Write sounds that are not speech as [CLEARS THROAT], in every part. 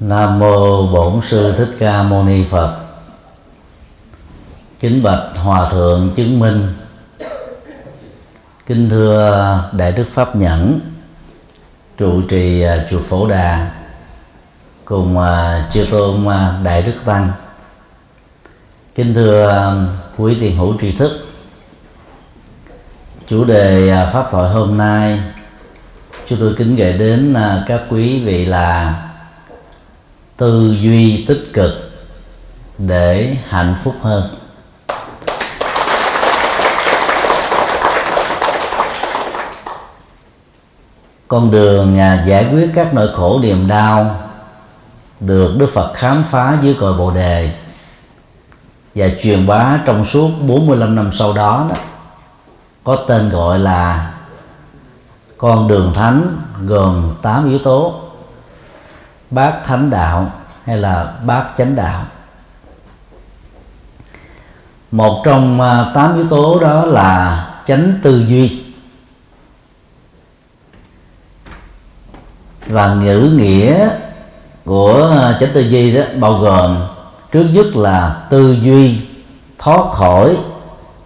Nam mô Bổn sư Thích Ca Mâu Ni Phật. Kính bạch Hòa thượng chứng minh. Kính thưa Đại đức Pháp Nhẫn, trụ trì à, chùa Phổ Đà cùng à, chư tôn à, Đại đức Tăng. Kính thưa quý tiền hữu tri thức. Chủ đề pháp thoại hôm nay chúng tôi kính gửi đến các quý vị là tư duy tích cực để hạnh phúc hơn. Con đường à, giải quyết các nỗi khổ, niềm đau được Đức Phật khám phá dưới cội Bồ đề và truyền bá trong suốt 45 năm sau đó đó. Có tên gọi là con đường thánh gồm 8 yếu tố bát thánh đạo hay là bát chánh đạo. Một trong à, tám yếu tố đó là chánh tư duy và ngữ nghĩa của chánh tư duy đó bao gồm trước nhất là tư duy, thoát khỏi,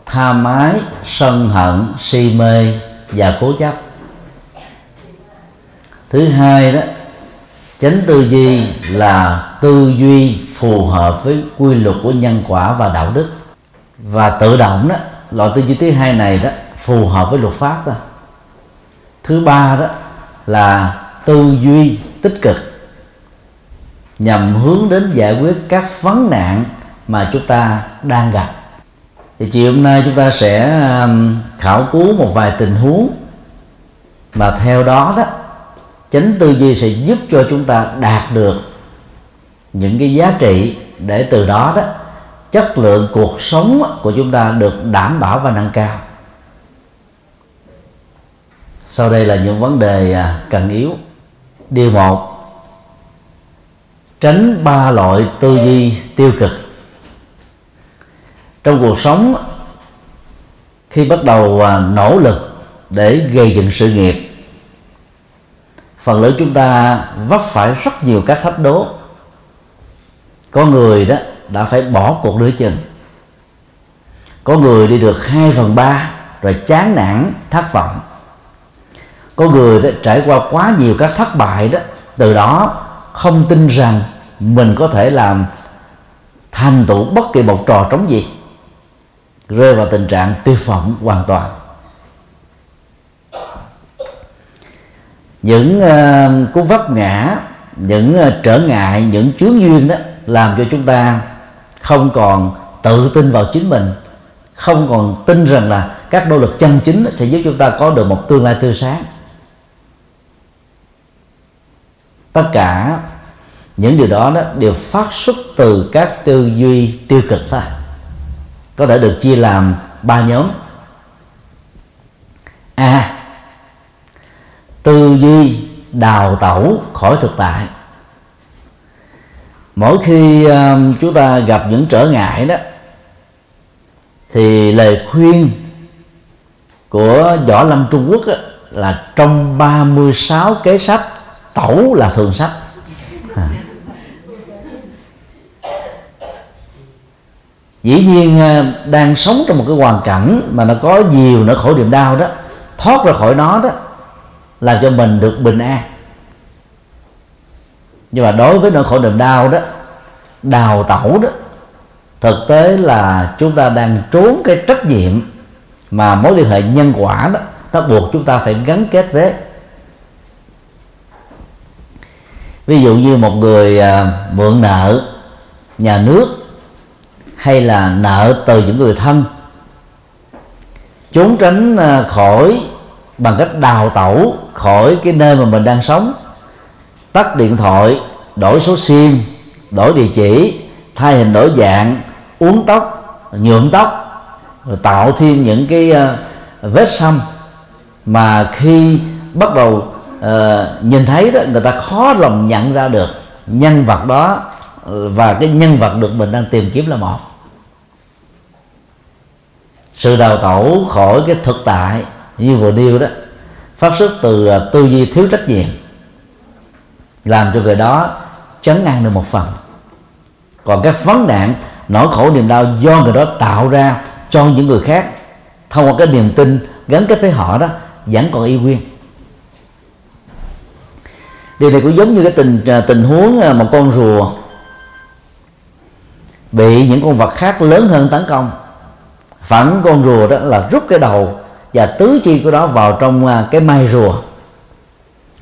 tha mái, sân hận, si mê và cố chấp. Thứ hai đó chánh tư duy là tư duy phù hợp với quy luật của nhân quả và đạo đức. Và tự động đó, loại tư duy thứ hai này đó, phù hợp với luật pháp đó. Thứ ba đó là tư duy tích cực, nhằm hướng đến giải quyết các vấn nạn mà chúng ta đang gặp. Thì chiều hôm nay chúng ta sẽ um, khảo cứu một vài tình huống mà theo đó đó chánh tư duy sẽ giúp cho chúng ta đạt được những cái giá trị để từ đó đó, chất lượng cuộc sống của chúng ta được đảm bảo và nâng cao. Sau đây là những vấn đề à, cần yếu. Điều một, tránh ba loại tư duy tiêu cực. Trong cuộc sống, khi bắt đầu à, nỗ lực để gây dựng sự nghiệp phần lớn chúng ta vấp phải rất nhiều các thách đố. Có người đó đã phải bỏ cuộc nửa chừng có người đi được 2 phần ba rồi chán nản, thất vọng. Có người đã trải qua quá nhiều các thất bại đó, từ đó không tin rằng mình có thể làm thành tựu bất kỳ một trò trống gì, rơi vào tình trạng tuyệt vọng hoàn toàn. Những uh, cú vấp ngã những uh, trở ngại những chướng duyên đó làm cho chúng ta không còn tự tin vào chính mình không còn tin rằng là các nỗ lực chân chính sẽ giúp chúng ta có được một tương lai tươi sáng. Tất cả những điều đó, đó đều phát xuất từ các tư duy tiêu cực thôi có thể được chia làm ba nhóm. A à, tư duy đào tẩu khỏi thực tại mỗi khi um, chúng ta gặp những trở ngại đó thì lời khuyên của võ lâm trung quốc đó, là trong 36 kế sách tẩu là thường sách à. [LAUGHS] dĩ nhiên uh, đang sống trong một cái hoàn cảnh mà nó có nhiều nỗi khổ niềm đau đó thoát ra khỏi nó đó làm cho mình được bình an. Nhưng mà đối với nỗi khổ niềm đau đó đào tẩu đó thực tế là chúng ta đang trốn cái trách nhiệm mà mối liên hệ nhân quả đó nó buộc chúng ta phải gắn kết với. Ví dụ như một người à, mượn nợ nhà nước hay là nợ từ những người thân trốn tránh à, khỏi bằng cách đào tẩu khỏi cái nơi mà mình đang sống. Tắt điện thoại đổi số sim đổi địa chỉ thay hình đổi dạng uống tóc nhuộm tóc rồi tạo thêm những cái ờ, vết xăm. Mà khi bắt đầu uh, nhìn thấy đó người ta khó lòng nhận ra được nhân vật đó và cái nhân vật được mình đang tìm kiếm là một. Sự đào tẩu khỏi cái thực tại như vừa điêu đó, phát xuất từ à, tư duy thiếu trách nhiệm, làm cho người đó chấn an được một phần. Còn các vấn nạn, nỗi khổ, niềm đau do người đó tạo ra cho những người khác, thông qua cái niềm tin gắn kết với họ đó, vẫn còn y nguyên. Điều này cũng giống như cái tình à, tình huống à, một con rùa bị những con vật khác lớn hơn tấn công. Phản con rùa đó là rút cái đầu và tứ chi của nó vào trong à, cái mai rùa.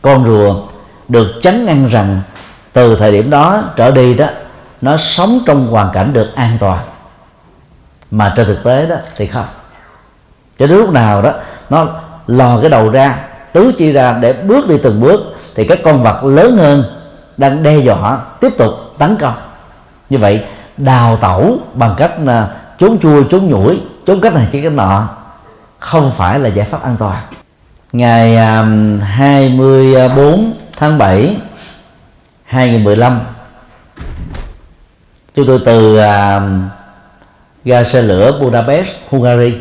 Con rùa được chấn ngăn rằng từ thời điểm đó trở đi đó, nó sống trong hoàn cảnh được an toàn. Mà trên thực tế đó thì không. Cho đến lúc nào đó, nó lò cái đầu ra, tứ chi ra để bước đi từng bước, thì các con vật lớn hơn đang đe dọa tiếp tục tấn công. Như vậy, đào tẩu bằng cách là trốn chui, trốn nhủi, trốn cách này chỉ cái nọ không phải là giải pháp an toàn. Ngày um, 24 tháng 7 2015 chúng tôi từ um, ga xe lửa Budapest, Hungary,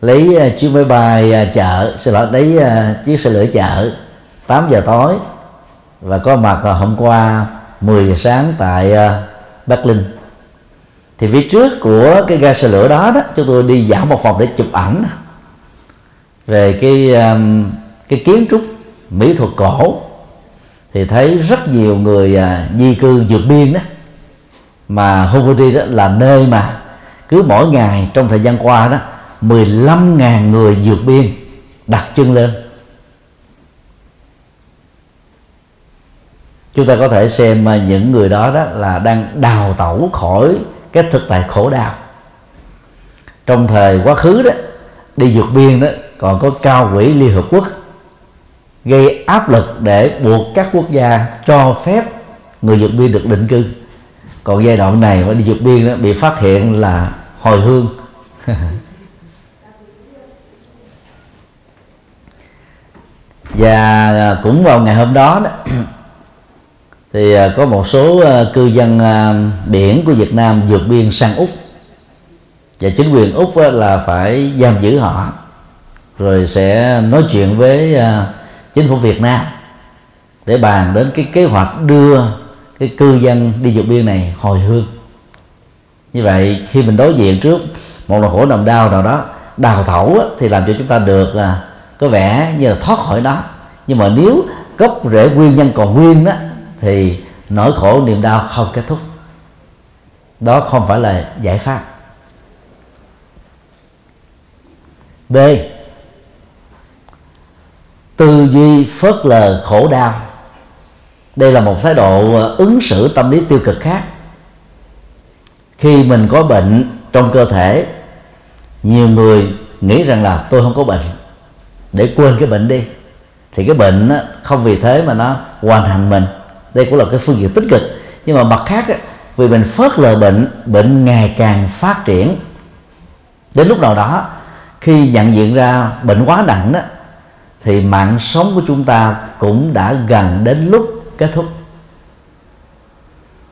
lấy uh, chuyến máy bay uh, chợ xin lỗi, lấy uh, chiếc xe lửa chợ 8 giờ tối và có mặt hôm qua 10 giờ sáng tại Berlin thì phía trước của cái ga xe lửa đó đó, chúng tôi đi dạo một vòng để chụp ảnh. Về cái um, cái kiến trúc mỹ thuật cổ. Thì thấy rất nhiều người à, di cư vượt biên đó. Mà Hungary đó là nơi mà cứ mỗi ngày trong thời gian qua đó 15.000 người vượt biên đặt chân lên. Chúng ta có thể xem à, những người đó đó là đang đào tẩu khỏi cái thực tại khổ đau. Trong thời quá khứ đó, đi vượt biên đó, còn có cao quỹ liên hợp quốc gây áp lực để buộc các quốc gia cho phép người vượt biên được định cư. Còn giai đoạn này mà đi vượt biên đó, bị phát hiện là hồi hương. [LAUGHS] Và cũng vào ngày hôm đó đó thì à, có một số à, cư dân à, biển của Việt Nam vượt biên sang Úc. Và chính quyền Úc là phải giam giữ họ, rồi sẽ nói chuyện với chính phủ Việt Nam để bàn đến cái kế hoạch đưa cái cư dân đi vượt biên này hồi hương. Như vậy, khi mình đối diện trước một nỗi khổ nằm đau nào đó, đào thẩu thì làm cho chúng ta được có vẻ như là thoát khỏi đó nhưng mà nếu gốc rễ nguyên nhân còn nguyên đó thì nỗi khổ niềm đau không kết thúc. Đó không phải là giải pháp. B. Tư duy phớt lờ khổ đau. Đây là một thái độ ờ, ứng xử tâm lý tiêu cực khác. Khi mình có bệnh trong cơ thể, nhiều người nghĩ rằng là tôi không có bệnh, để quên cái bệnh đi, thì cái bệnh không vì thế mà nó hoàn thành mình đây cũng là cái phương diện tích cực. Nhưng mà mặt khác vì mình phớt lờ bệnh bệnh ngày càng phát triển. Đến lúc nào đó khi nhận diện ra bệnh quá nặng đó thì mạng sống của chúng ta cũng đã gần đến lúc kết thúc.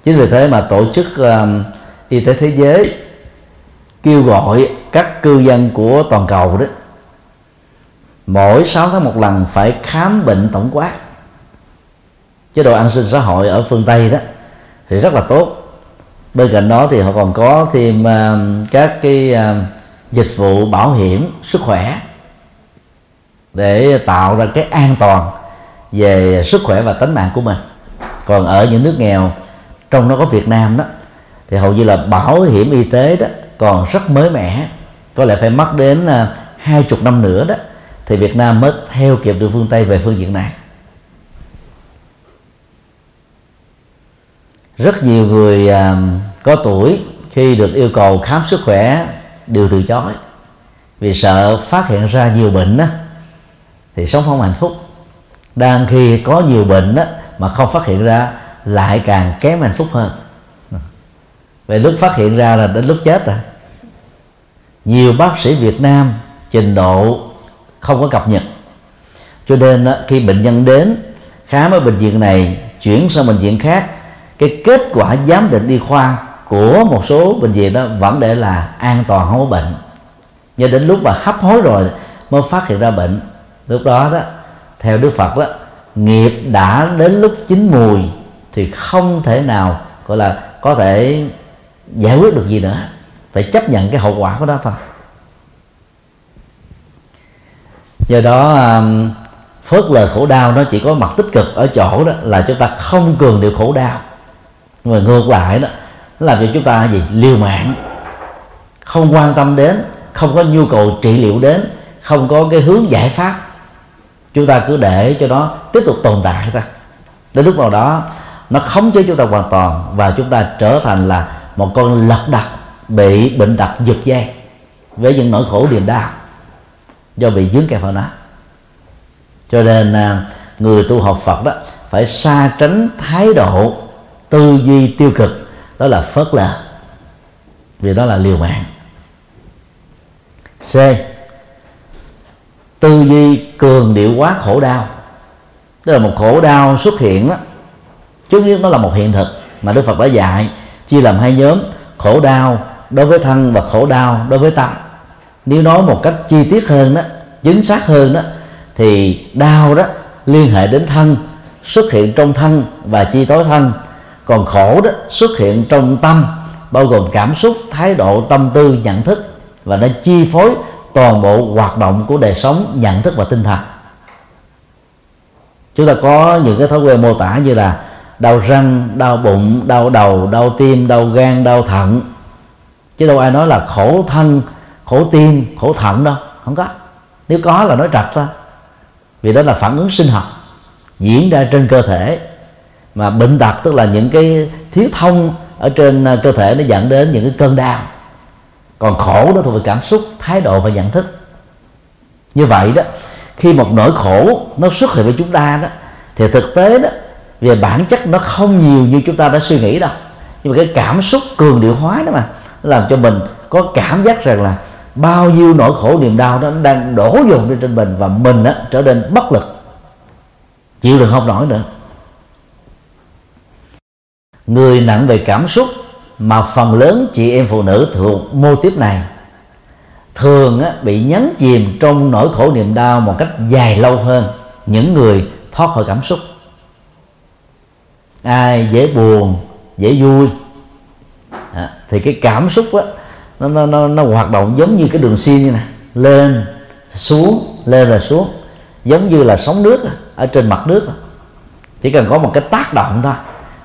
Chính vì thế mà tổ chức uh, y tế thế giới kêu gọi các cư dân của toàn cầu đó mỗi 6 tháng một lần phải khám bệnh tổng quát chế độ an sinh xã hội ở phương tây đó thì rất là tốt. Bên cạnh đó thì họ còn có thêm uh, các cái uh, dịch vụ bảo hiểm sức khỏe để tạo ra cái an toàn về sức khỏe và tính mạng của mình. Còn ở những nước nghèo trong đó có Việt Nam đó thì hầu như là bảo hiểm y tế đó còn rất mới mẻ. Có lẽ phải mất đến uh, hai chục năm nữa đó thì Việt Nam mới theo kịp được phương Tây về phương diện này. Rất nhiều người à, có tuổi khi được yêu cầu khám sức khỏe đều từ chối. Vì sợ phát hiện ra nhiều bệnh đó, thì sống không hạnh phúc. Đang khi có nhiều bệnh đó, mà không phát hiện ra lại càng kém hạnh phúc hơn. Về lúc phát hiện ra là đến lúc chết rồi nhiều bác sĩ Việt Nam trình độ không có cập nhật. Cho nên đó, khi bệnh nhân đến khám ở bệnh viện này chuyển sang bệnh viện khác cái kết quả giám định y khoa của một số bệnh viện đó vẫn để là an toàn, không có bệnh. Nhưng đến lúc mà hấp hối rồi mới phát hiện ra bệnh. Lúc đó đó, theo đức phật đó, nghiệp đã đến lúc chín mùi thì không thể nào, gọi là, có thể giải quyết được gì nữa. Phải chấp nhận cái hậu quả của đó thôi. Do đó phớt lờ khổ đau nó chỉ có mặt tích cực ở chỗ đó là chúng ta không cường điệu khổ đau nhưng mà ngược lại đó, nó làm cho chúng ta gì? Liều mạng. Không quan tâm đến, không có nhu cầu trị liệu đến, không có cái hướng giải pháp. Chúng ta cứ để cho nó tiếp tục tồn tại ta đến lúc nào đó, nó khống chế chúng ta hoàn toàn và chúng ta trở thành là một con lật đặt bị bệnh đặt giật dây với những nỗi khổ niềm đau do bị dướng kẹp vào nó cho nên à, người tu học Phật đó phải xa tránh thái độ tư duy tiêu cực, đó là phớt lờ. Vì đó là liều mạng. C. Tư duy cường điệu quá khổ đau. Tức là một khổ đau xuất hiện đó trước nhất nó là một hiện thực mà đức phật đã dạy, chia làm hai nhóm, khổ đau đối với thân và khổ đau đối với tâm. Nếu nói một cách chi tiết hơn đó, chính xác hơn đó, thì đau đó liên hệ đến thân, xuất hiện trong thân và chi tối thân còn khổ đó, xuất hiện trong tâm, bao gồm cảm xúc, thái độ, tâm tư, nhận thức, và nó chi phối toàn bộ hoạt động của đời sống, nhận thức và tinh thần. Chúng ta có những cái thói quen mô tả như là đau răng, đau bụng, đau đầu, đau tim, đau gan, đau thận. Chứ đâu ai nói là khổ thân, khổ tim, khổ thận đâu, không có. Nếu có là nói trật thôi. Vì đó là phản ứng sinh học, diễn ra trên cơ thể mà bệnh tật tức là những cái thiếu thông ở trên à, cơ thể nó dẫn đến những cái cơn đau. Còn khổ đó thuộc về cảm xúc thái độ và nhận thức. Như vậy đó khi một nỗi khổ nó xuất hiện với chúng ta đó thì thực tế đó về bản chất nó không nhiều như chúng ta đã suy nghĩ đâu. Nhưng mà cái cảm xúc cường điệu hóa đó mà làm cho mình có cảm giác rằng là bao nhiêu nỗi khổ niềm đau đó đang đổ dồn lên trên mình và mình đó, trở nên bất lực. Chịu được không nổi nữa người nặng về cảm xúc mà phần lớn chị em phụ nữ thuộc mô tiếp này thường á, bị nhấn chìm trong nỗi khổ niềm đau một cách dài lâu hơn những người thoát khỏi cảm xúc. Ai dễ buồn dễ vui à, thì cái cảm xúc á, nó, nó, nó, nó hoạt động giống như cái đường xiên như này lên xuống lên là xuống giống như là sóng nước ở trên mặt nước chỉ cần có một cái tác động thôi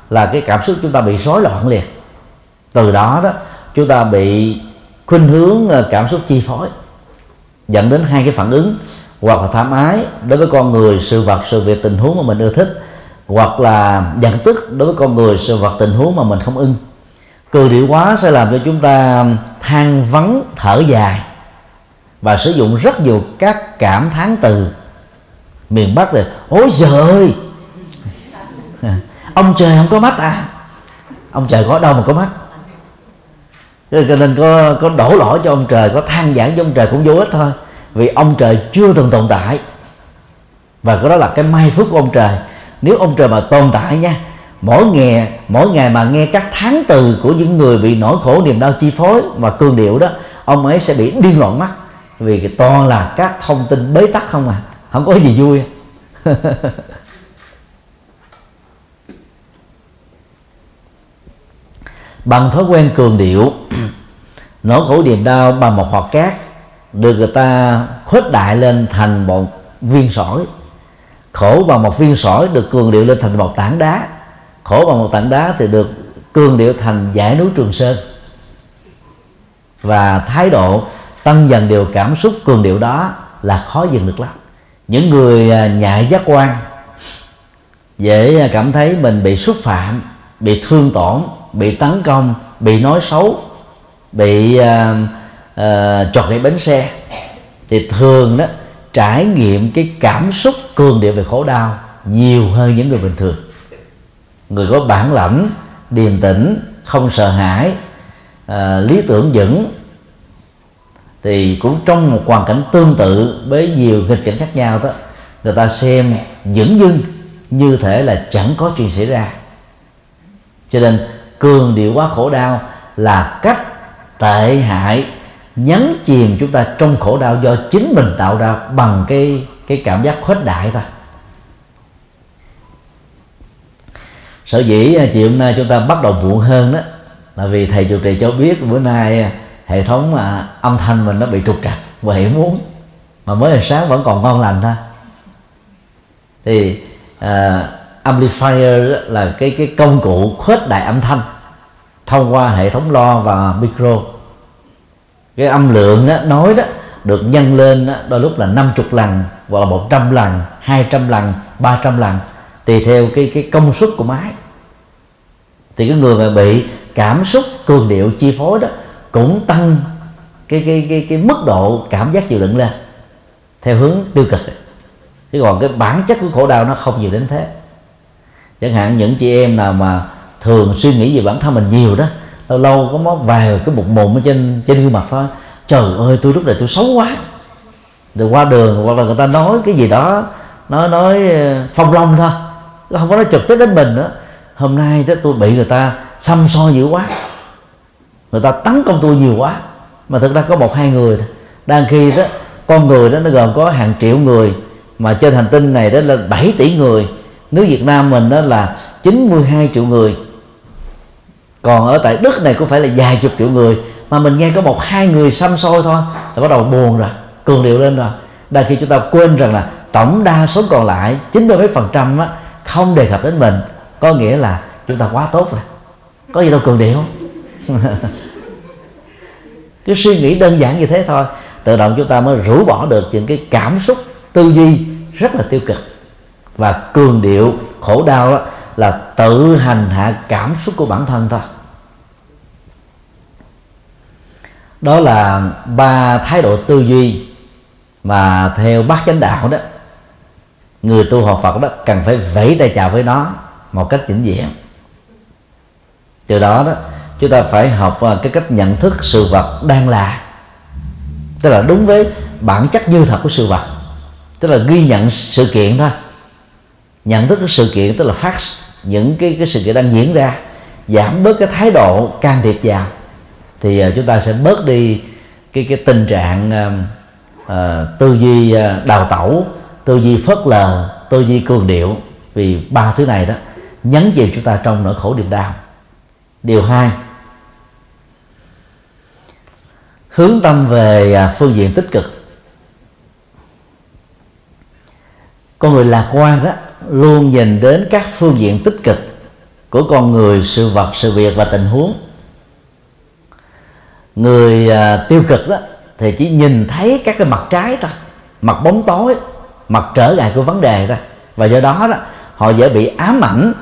là cái cảm xúc chúng ta bị rối loạn liền. Từ đó đó, chúng ta bị khuynh hướng ờ, cảm xúc chi phối, dẫn đến hai cái phản ứng, hoặc là tham ái đối với con người, sự vật, sự việc, tình huống mà mình ưa thích, hoặc là giận tức đối với con người, sự vật, tình huống mà mình không ưng. Cười điệu quá sẽ làm cho chúng ta than vắng, thở dài và sử dụng rất nhiều các cảm thán từ. Miền bắc rồi ôi trời [LAUGHS] ông trời không có mắt à? Ông trời có đâu mà có mắt. Cho nên có có đổ lỗi cho ông trời, có than giảng cho ông trời cũng vô ích thôi. Vì ông trời chưa từng tồn tại. Và cái đó là cái may phước của ông trời. Nếu ông trời mà tồn tại nha, mỗi ngày mỗi ngày mà nghe các tháng từ của những người bị nỗi khổ, niềm đau, chi phối và cương điệu đó, ông ấy sẽ bị điên loạn mắt. Vì toàn là các thông tin bế tắc không à. Không có gì vui. [LAUGHS] bằng thói quen cường điệu, nỗi khổ niềm đau bằng một hạt cát được người ta khuếch đại lên thành một viên sỏi. Khổ bằng một viên sỏi được cường điệu lên thành một tảng đá. Khổ bằng một tảng đá thì được cường điệu thành giải núi trường sơn. Và thái độ tăng dần điều cảm xúc cường điệu đó là khó dừng được lắm. Những người à, nhạy giác quan dễ à, cảm thấy mình bị xúc phạm, bị thương tổn bị tấn công bị nói xấu bị uh, uh, trọt gãy bánh xe thì thường đó trải nghiệm cái cảm xúc cường địa về khổ đau nhiều hơn những người bình thường. Người có bản lãnh điềm tĩnh không sợ hãi à, lý tưởng vững thì cũng trong một hoàn cảnh tương tự với nhiều nghịch cảnh khác nhau đó người ta xem dững dưng như thể là chẳng có chuyện xảy ra. Cho nên cường điệu quá khổ đau là cách tệ hại nhấn chìm chúng ta trong khổ đau do chính mình tạo ra bằng cái cái cảm giác khuếch đại thôi. Sở dĩ à, chiều hôm nay chúng ta bắt đầu muộn hơn đó là vì thầy chủ trì cho biết bữa nay à, hệ thống à, âm thanh mình nó bị trục trặc và hiểu muốn mà mới là sáng vẫn còn ngon lành thôi. Thì à, amplifier là cái cái công cụ khuếch đại âm thanh thông qua hệ thống lo và micro. Cái âm lượng đó, nói đó được nhân lên đó, đôi lúc là 50 lần hoặc là 100 lần 200 lần 300 lần tùy theo cái cái công suất của máy. Thì cái người mà bị cảm xúc cường điệu chi phối đó cũng tăng cái cái cái cái mức độ cảm giác chịu đựng lên theo hướng tiêu cực. Chứ còn cái bản chất của khổ đau nó không nhiều đến thế chẳng hạn những chị em nào mà thường suy nghĩ về bản thân mình nhiều đó, lâu lâu có móc vài cái bụng mồm ở trên trên gương mặt thôi. Trời ơi, tôi lúc này tôi xấu quá. Rồi qua đường, hoặc là người ta nói cái gì đó, nói nói ờ, phong long thôi. Không có nói trực tiếp đến mình nữa. Hôm nay tôi bị người ta xăm soi dữ quá. Người ta tấn công tôi nhiều quá. Mà thực ra có một hai người thôi. Đang khi đó, con người đó nó gồm có hàng triệu người, mà trên hành tinh này đó là 7 tỷ người nước Việt Nam mình đó là 92 triệu người còn ở tại Đức này cũng phải là vài chục triệu người mà mình nghe có một hai người xăm soi thôi là bắt đầu buồn rồi cường điệu lên rồi. Đa khi chúng ta quên rằng là tổng đa số còn lại chín mươi mấy phần trăm á, không đề cập đến mình. Có nghĩa là chúng ta quá tốt rồi. Có gì đâu cường điệu. [LAUGHS] Cứ suy nghĩ đơn giản như thế thôi tự động chúng ta mới rũ bỏ được những cái cảm xúc tư duy rất là tiêu cực và cường điệu khổ đau đó là tự hành hạ cảm xúc của bản thân thôi đó là ba thái độ tư duy mà theo bát chánh đạo đó, người tu học Phật đó cần phải vẫy tay chào với nó một cách chỉnh diện từ đó đó, chúng ta phải học à, cái cách nhận thức sự vật đang là. Tức là đúng với bản chất như thật của sự vật. Tức là ghi nhận sự kiện thôi nhận thức cái sự kiện tức là phát những cái cái sự kiện đang diễn ra giảm bớt cái thái độ can thiệp vào thì uh, chúng ta sẽ bớt đi cái cái tình trạng uh, uh, tư duy uh, đào tẩu tư duy phớt lờ tư duy cường điệu vì ba thứ này đó nhấn chìm chúng ta trong nỗi khổ niềm đau. Điều hai hướng tâm về phương diện tích cực. Con người lạc quan đó luôn nhìn đến các phương diện tích cực của con người sự vật sự việc và tình huống. Người à, tiêu cực đó thì chỉ nhìn thấy các cái mặt trái thôi mặt bóng tối mặt trở ngại của vấn đề thôi. Và do đó đó họ dễ bị ám ảnh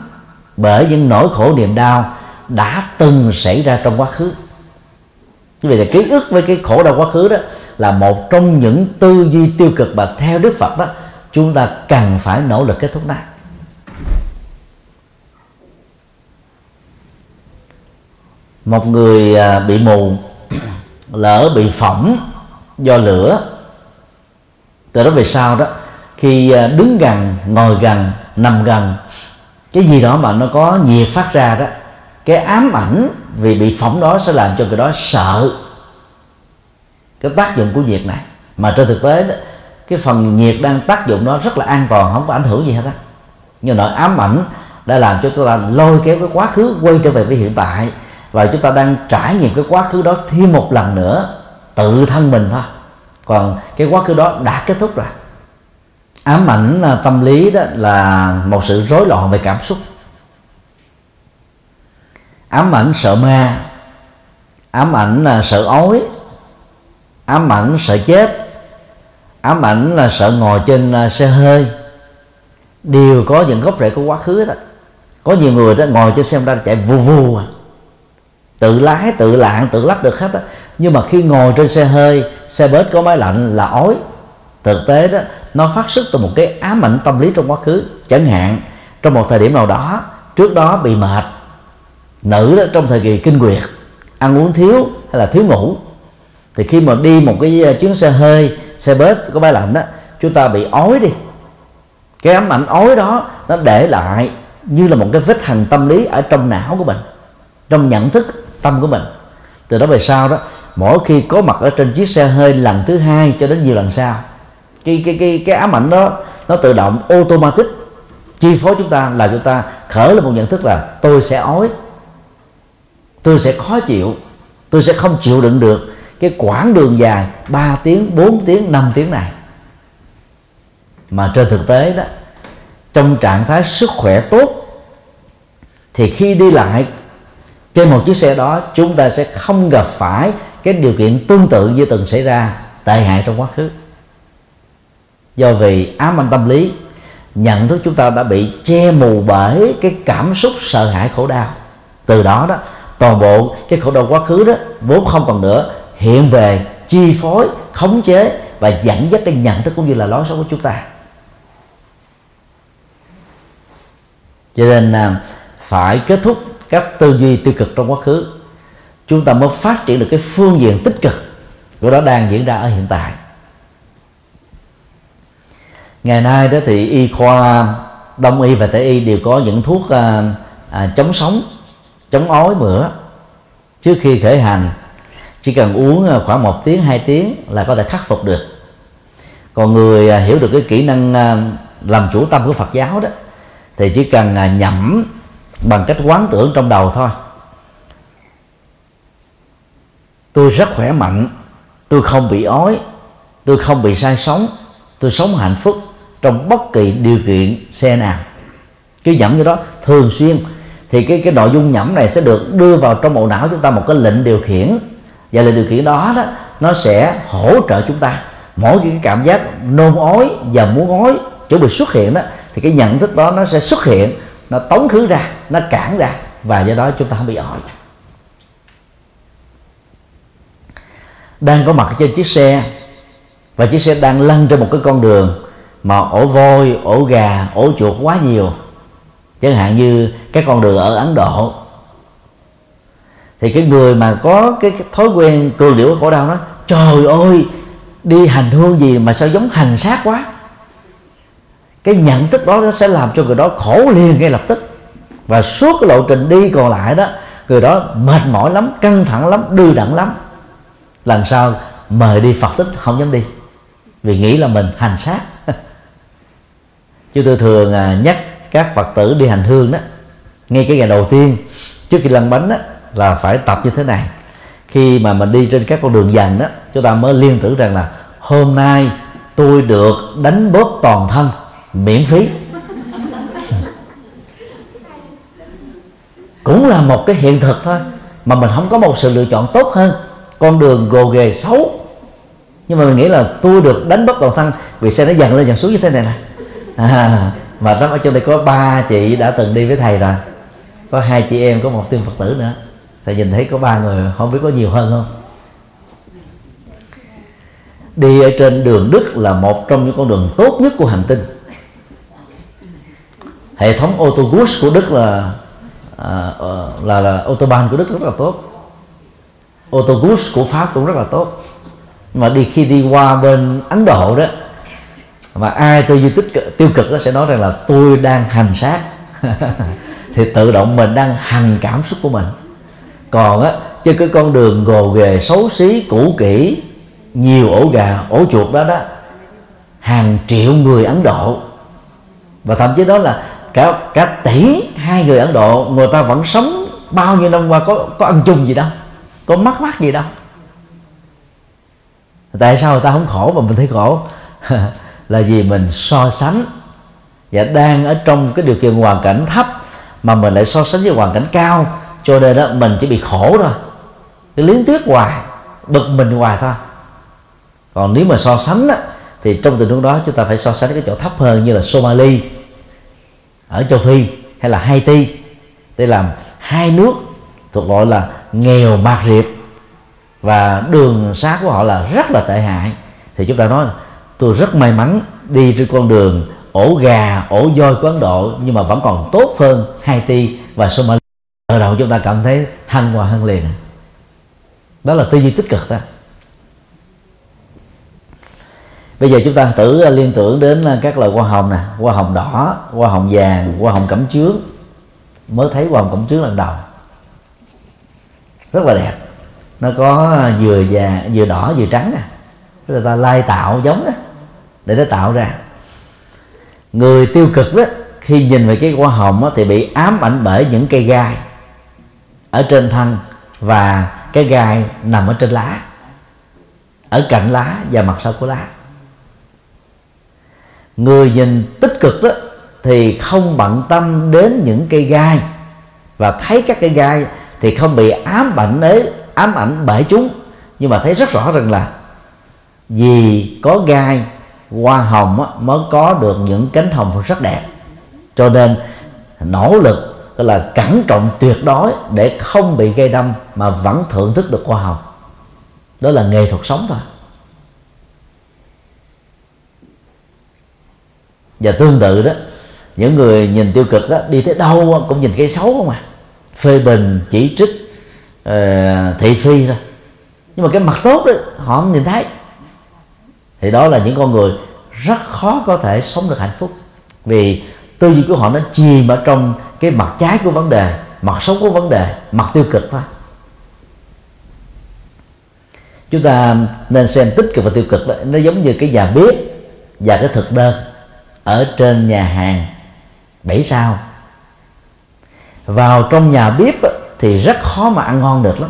bởi những nỗi khổ niềm đau đã từng xảy ra trong quá khứ. Như vậy là ký ức với cái khổ đau quá khứ đó là một trong những tư duy tiêu cực mà theo Đức Phật đó chúng ta cần phải nỗ lực kết thúc nó một người à, bị mù [COUGHS] lỡ bị phỏng do lửa. Từ đó về sau đó khi à, đứng gần ngồi gần nằm gần cái gì đó mà nó có nhiệt phát ra đó cái ám ảnh vì bị phỏng đó sẽ làm cho người đó sợ cái tác dụng của nhiệt này. Mà trên thực tế đó, cái phần nhiệt đang tác dụng nó rất là an toàn, không có ảnh hưởng gì hết á. Nhưng nỗi ám ảnh đã làm cho chúng ta lôi kéo cái quá khứ quay trở về với hiện tại. Và chúng ta đang trải nghiệm cái quá khứ đó thêm một lần nữa, tự thân mình thôi. Còn cái quá khứ đó đã kết thúc rồi. Ám ảnh à, tâm lý đó là một sự rối loạn về cảm xúc. Ám ảnh sợ ma, ám ảnh à, sợ ói, ám ảnh sợ chết ám ảnh là sợ ngồi trên à, xe hơi. Đều có những gốc rễ của quá khứ đó. Có nhiều người đó ngồi trên xe ra chạy vù vù à. Tự lái, tự lạng, tự lắp được hết á. Nhưng mà khi ngồi trên xe hơi, xe bớt có máy lạnh là ói. Thực tế đó, nó phát xuất từ một cái ám ảnh tâm lý trong quá khứ. Chẳng hạn, trong một thời điểm nào đó, trước đó bị mệt, nữ đó trong thời kỳ kinh nguyệt, ăn uống thiếu hay là thiếu ngủ, thì khi mà đi một cái à, chuyến xe hơi xe bếp có máy lạnh đó. Chúng ta bị ói đi. Cái ám ảnh ói đó, nó để lại như là một cái vết hằn tâm lý ở trong não của mình, trong nhận thức tâm của mình. Từ đó về sau đó, mỗi khi có mặt ở trên chiếc xe hơi lần thứ hai cho đến nhiều lần sau, cái cái cái cái ám ảnh đó, nó tự động automatic chi phối chúng ta, là chúng ta khởi lên một nhận thức là tôi sẽ ói, tôi sẽ khó chịu, tôi sẽ không chịu đựng được cái quãng đường dài 3 tiếng 4 tiếng 5 tiếng này. Mà trên thực tế đó, trong trạng thái sức khỏe tốt, thì khi đi lại trên một chiếc xe đó, chúng ta sẽ không gặp phải cái điều kiện tương tự như từng xảy ra tệ hại trong quá khứ. Do vì ám ảnh tâm lý, nhận thức chúng ta đã bị che mù bởi cái cảm xúc sợ hãi khổ đau. Từ đó đó, toàn bộ cái khổ đau quá khứ đó vốn không còn nữa hiện về chi phối khống chế và dẫn dắt cái nhận thức cũng như là lối sống của chúng ta. Cho nên là phải kết thúc các tư duy tiêu cực trong quá khứ. Chúng ta mới phát triển được cái phương diện tích cực của đó đang diễn ra ở hiện tại. Ngày nay đó thì y khoa đông y và tây y đều có những thuốc à, à, chống sống chống ói mửa trước khi khởi hành chỉ cần uống à, khoảng một tiếng, hai tiếng là có thể khắc phục được. Còn người à, hiểu được cái kỹ năng à, làm chủ tâm của Phật giáo đó, thì chỉ cần nhẩm bằng cách quán tưởng trong đầu thôi. Tôi rất khỏe mạnh, tôi không bị ói, tôi không bị sai sống tôi sống hạnh phúc trong bất kỳ điều kiện xe nào. Cứ nhẩm như đó thường xuyên, thì cái cái nội dung nhẩm này sẽ được đưa vào trong bộ não chúng ta một cái lệnh điều khiển và lệnh điều khiển đó đó, nó sẽ hỗ trợ chúng ta. Mỗi cái cảm giác nôn ói và muốn ói chuẩn bị xuất hiện đó, thì cái nhận thức đó nó sẽ xuất hiện, nó tống khứ ra, nó cản ra và do đó chúng ta không bị ói. Đang có mặt trên chiếc xe và chiếc xe đang lăn trên một cái con đường mà ổ voi, ổ gà, ổ chuột quá nhiều. Chẳng hạn như các con đường ở ấn độ thì cái người mà có cái, thói quen cường điệu khổ đau đó trời ơi đi hành hương gì mà sao giống hành xác quá. Cái nhận thức đó nó sẽ làm cho người đó khổ liền ngay lập tức. Và suốt cái lộ trình đi còn lại đó người đó mệt mỏi lắm căng thẳng lắm đưa đẳng lắm. Lần sau mời đi phật tích không dám đi vì nghĩ là mình hành xác. [LAUGHS] Chứ tôi thường à, nhắc các phật tử đi hành hương đó. Ngay cái ngày đầu tiên trước khi lăn bánh đó là phải tập như thế này. Khi mà mình đi trên các con đường dành đó chúng ta mới liên tưởng rằng là hôm nay tôi được đánh bóp toàn thân miễn phí. Cũng là một cái hiện thực thôi mà mình không có một sự lựa chọn tốt hơn. Con đường gồ ghề xấu. Nhưng mà mình nghĩ là tôi được đánh bóp toàn thân vì xe nó dần lên dần xuống như thế này nè. À, mà trong ở trong đây có ba chị đã từng đi với thầy rồi. Có hai chị em có một tiên phật tử nữa thầy nhìn thấy có ba người không biết có nhiều hơn không? Đi ở trên đường đức là một trong những con đường tốt nhất của hành tinh. Hệ thống ô tô bus của đức là à, ờ, là là ô tô ban của đức rất là tốt. Ô tô bus của pháp cũng rất là tốt. Mà đi khi đi qua bên ấn độ đó mà ai tư duy tích tiêu cực đó sẽ nói rằng là tôi đang hành sát, [LAUGHS] thì tự động mình đang hành cảm xúc của mình còn á trên cái con đường gồ ghề xấu xí, cũ kỹ, nhiều ổ gà, ổ chuột đó đó, hàng triệu người ấn độ. Và thậm chí đó là cả cả tỷ hai người ấn độ, người ta vẫn sống bao nhiêu năm qua, có có ăn chung gì đâu, có mắc mắc gì đâu. Tại sao người ta không khổ mà mình thấy khổ? [LAUGHS] Là vì mình so sánh và đang ở trong cái điều kiện hoàn cảnh thấp mà mình lại so sánh với hoàn cảnh cao cho nên đó mình chỉ bị khổ thôi. Cái liến tiếc hoài bực mình hoài thôi. Còn nếu mà so sánh đó, thì trong tình huống đó chúng ta phải so sánh cái chỗ thấp hơn như là Somali ở châu Phi hay là Haiti. Đây làm hai nước thuộc gọi là nghèo bạc riệp và đường xá của họ là rất là tệ hại. Thì chúng ta nói là tôi rất may mắn đi trên con đường ổ gà ổ voi của ấn độ nhưng mà vẫn còn tốt hơn haiti và somalia từ đầu chúng ta cảm thấy hăng hòa hăng liền. Đó là tư duy tích cực đó. Bây giờ chúng ta thử liên tưởng đến các loại hoa hồng nè. Hoa hồng đỏ, hoa hồng vàng, hoa hồng cẩm chướng. Mới thấy hoa hồng cẩm chướng lần đầu. Rất là đẹp. Nó có vừa vàng, vừa đỏ, vừa trắng nè. Người ta lai tạo giống đó, để nó tạo ra. Người tiêu cực đó, khi nhìn về cái hoa hồng thì bị ám ảnh bởi những cây gai ở trên thân và cái gai nằm ở trên lá, ở cạnh lá và mặt sau của lá. Người nhìn tích cực đó thì không bận tâm đến những cây gai và thấy các cây gai thì không bị ám ảnh ấy, ám ảnh bởi chúng. Nhưng mà thấy rất rõ rằng là vì có gai, hoa hồng mới có được những cánh hồng rất đẹp. Cho nên nỗ lực tức là cẩn trọng tuyệt đối để không bị gây đâm mà vẫn thưởng thức được khoa hồng đó là nghệ thuật sống thôi. Và tương tự đó những người nhìn tiêu cực đó, đi tới đâu cũng nhìn cái xấu không à. Phê bình chỉ trích uh, thị phi thôi. Nhưng mà cái mặt tốt đó họ không nhìn thấy. Thì đó là những con người rất khó có thể sống được hạnh phúc. Vì tư duy của họ nó chìm ở trong cái mặt trái của vấn đề, mặt xấu của vấn đề, mặt tiêu cực thôi chúng ta nên xem tích cực và tiêu cực đó. Nó giống như cái nhà bếp và cái thực đơn ở trên nhà hàng 7 sao. Vào trong nhà bếp thì rất khó mà ăn ngon được lắm.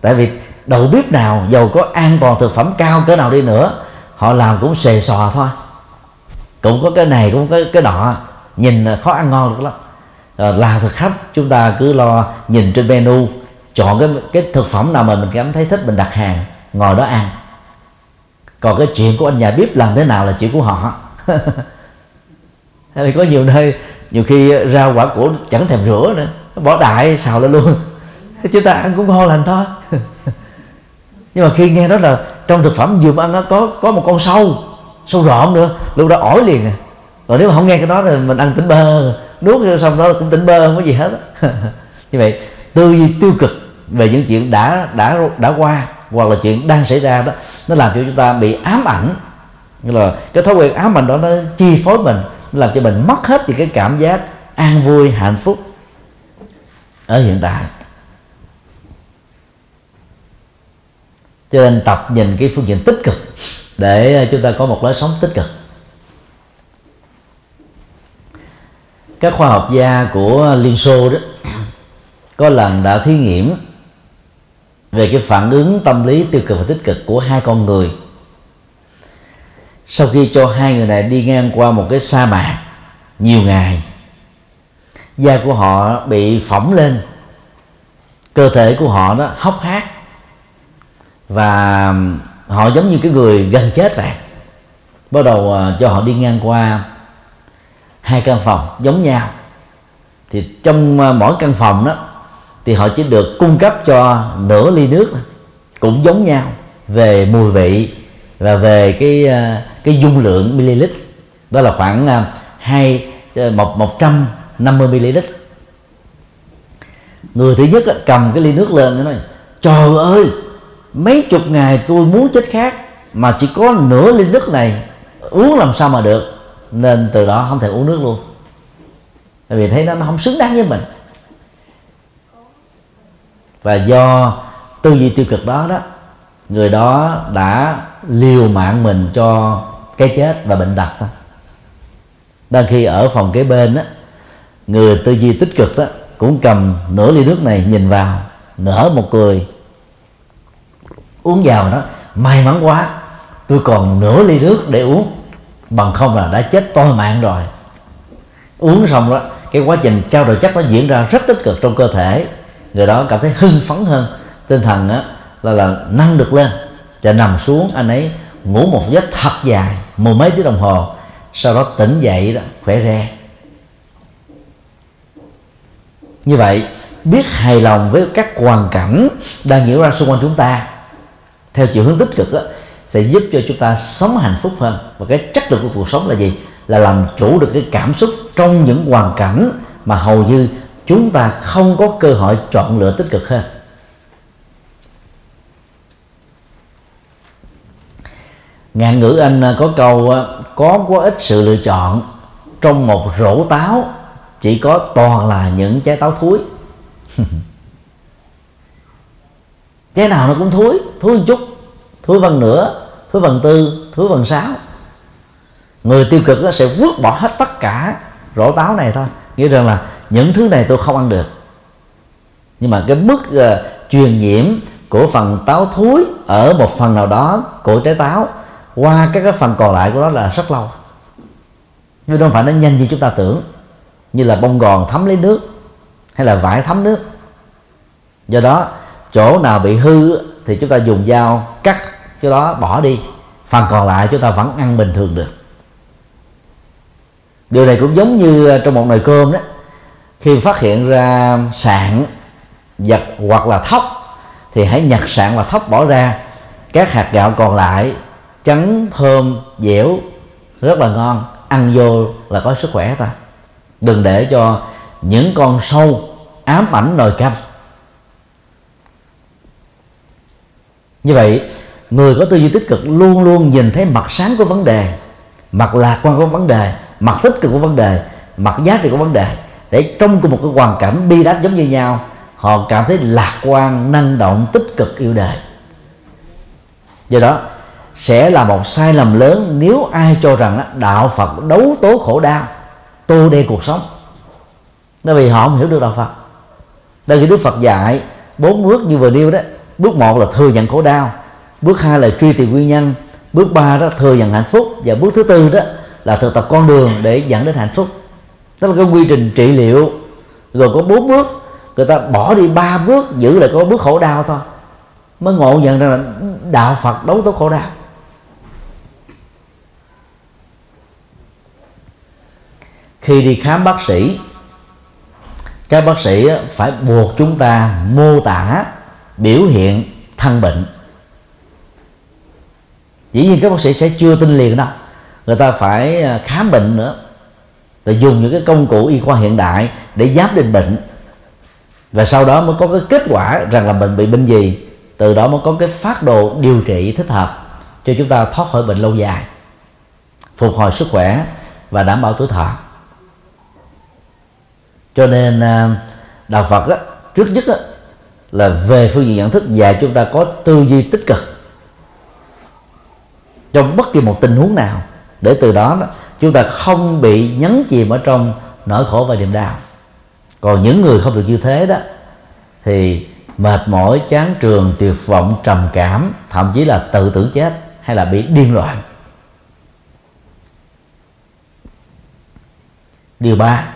Tại vì đầu bếp nào giàu có an toàn thực phẩm cao cỡ nào đi nữa, họ làm cũng xề xò thôi. Cũng có cái này, cũng có cái nọ. Nhìn khó ăn ngon được lắm à, là thực khách. Chúng ta cứ lo nhìn trên menu chọn cái cái thực phẩm nào mà mình cảm thấy thích mình đặt hàng ngồi đó ăn. Còn cái chuyện của anh nhà bếp làm thế nào là chuyện của họ. [LAUGHS] Thì có nhiều nơi nhiều khi rau quả củ chẳng thèm rửa nữa bỏ đại xào lên luôn. [LAUGHS] Chúng ta ăn cũng ngon lành thôi. [LAUGHS] Nhưng mà khi nghe đó là trong thực phẩm vừa ăn đó, có có một con sâu sâu rộm nữa lúc đó ổi liền à. Còn nếu mà không nghe cái đó thì mình ăn tỉnh bơ nuốt xong đó cũng tỉnh bơ, không có gì hết [LAUGHS] như vậy, tư duy tiêu cực về những chuyện đã đã đã qua, hoặc là chuyện đang xảy ra đó, nó làm cho chúng ta bị ám ảnh. Như là cái thói quen ám ảnh đó nó chi phối mình, nó làm cho mình mất hết những cái cảm giác an vui, hạnh phúc ở hiện tại. Cho nên tập nhìn cái phương diện tích cực để ờ, chúng ta có một lối sống tích cực. Các khoa học gia của liên xô đó có lần đã thí nghiệm về cái phản ứng tâm lý tiêu cực và tích cực của hai con người. Sau khi cho hai người này đi ngang qua một cái sa mạc nhiều ngày, da của họ bị phỏng lên, cơ thể của họ nó hốc hác và họ giống như cái người gần chết vậy. Bắt đầu à, cho họ đi ngang qua hai căn phòng giống nhau. Thì trong à, mỗi căn phòng đó, thì họ chỉ được cung cấp cho nửa ly nước cũng giống nhau, về mùi vị và về cái à, cái dung lượng ml đó là khoảng à, hai một một trăm năm mươi ml người thứ nhất cầm cái ly nước lên nói, trời ơi, mấy chục ngày tôi muốn chết khác mà chỉ có nửa ly nước này uống làm sao mà được nên từ đó không thể uống nước luôn. Tại vì thấy nó, nó không xứng đáng với mình. Và do tư duy tiêu cực đó đó người đó đã liều mạng mình cho cái chết và bệnh tật thôi đang khi ở phòng kế bên á người tư duy tích cực đó cũng cầm nửa ly nước này nhìn vào nở một cười. Uống vào đó may mắn quá tôi còn nửa ly nước để uống bằng không là đã chết toi mạng rồi. Uống xong đó cái quá trình trao đổi chất nó diễn ra rất tích cực trong cơ thể. Người đó cảm thấy hưng phấn hơn. Tinh thần á, là là năng được lên. Và nằm xuống anh ấy ngủ một giấc thật dài mười mấy tiếng đồng hồ. Sau đó tỉnh dậy đó khỏe re. Như vậy biết hài lòng với các hoàn cảnh đang diễn ra xung quanh chúng ta theo chiều hướng tích cực đó, sẽ giúp cho chúng ta sống hạnh phúc hơn. Và cái chất lượng của cuộc sống là gì? Là làm chủ được cái cảm xúc trong những hoàn cảnh mà hầu như chúng ta không có cơ hội chọn lựa tích cực hơn. Ngạn ngữ anh à, có câu à, có quá ít sự lựa chọn trong một rổ táo, chỉ có toàn là những trái táo thúi. [LAUGHS] Trái nào nó cũng thúi thúi một chút, thúi văn nữa thứ phần tư thứ phần sáu. Người tiêu cực sẽ vứt bỏ hết tất cả rổ táo này thôi. Nghĩa rằng là những thứ này tôi không ăn được. Nhưng mà cái mức uh, truyền nhiễm của phần táo thúi ở một phần nào đó của trái táo qua các cái phần còn lại của nó là rất lâu. Nhưng không phải nó nhanh như chúng ta tưởng như là bông gòn thấm lấy nước hay là vải thấm nước. Do đó chỗ nào bị hư thì chúng ta dùng dao cắt cái đó bỏ đi. Phần còn lại chúng ta vẫn ăn bình thường được. Điều này cũng giống như trong một nồi cơm đó. Khi phát hiện ra sạn giật hoặc là thóc, thì hãy nhặt sạn và thóc bỏ ra. Các hạt gạo còn lại, trắng, thơm, dẻo, rất là ngon. Ăn vô là có sức khỏe ta. Đừng để cho những con sâu ám ảnh nồi canh. Như vậy người có tư duy tích cực luôn luôn nhìn thấy mặt sáng của vấn đề, mặt lạc quan của vấn đề, mặt tích cực của vấn đề, mặt giá trị của vấn đề. Để trong cùng một cái hoàn cảnh bi đát giống như nhau, họ cảm thấy lạc quan, năng động, tích cực yêu đời. Do đó, sẽ là một sai lầm lớn nếu ai cho rằng đạo phật đấu tố khổ đau, tô đen cuộc sống. Bởi vì họ không hiểu được đạo phật. Đây khi đức phật dạy bốn bước như vừa nêu đó, bước một là thừa nhận khổ đau bước hai là truy tìm nguyên nhân. Bước ba đó thừa nhận hạnh phúc. Và bước thứ tư đó là thực tập con đường để dẫn đến hạnh phúc. Đó là cái quy trình trị liệu. Rồi có bốn bước. Người ta bỏ đi ba bước, giữ lại có bước khổ đau thôi. Mới ngộ nhận ra là đạo phật đấu tố khổ đau. Khi đi khám bác sĩ, các bác sĩ phải buộc chúng ta mô tả biểu hiện thân bệnh dĩ nhiên các bác sĩ sẽ chưa tin liền đâu. Người ta phải à, khám bệnh nữa. Rồi dùng những cái công cụ y khoa hiện đại để giám định bệnh. Và sau đó mới có cái kết quả rằng là bệnh bị bệnh gì. Từ đó mới có cái phát đồ điều trị thích hợp cho chúng ta thoát khỏi bệnh lâu dài phục hồi sức khỏe và đảm bảo tuổi thọ. Cho nên à, đạo phật á, trước nhất á, là về phương diện nhận thức dạy chúng ta có tư duy tích cực trong bất kỳ một tình huống nào, để từ đó chúng ta không bị nhấn chìm ở trong nỗi khổ và niềm đau. Còn những người không được như thế đó, thì mệt mỏi, chán trường, tuyệt vọng, trầm cảm, thậm chí là tự tử chết hay là bị điên loạn. Điều ba,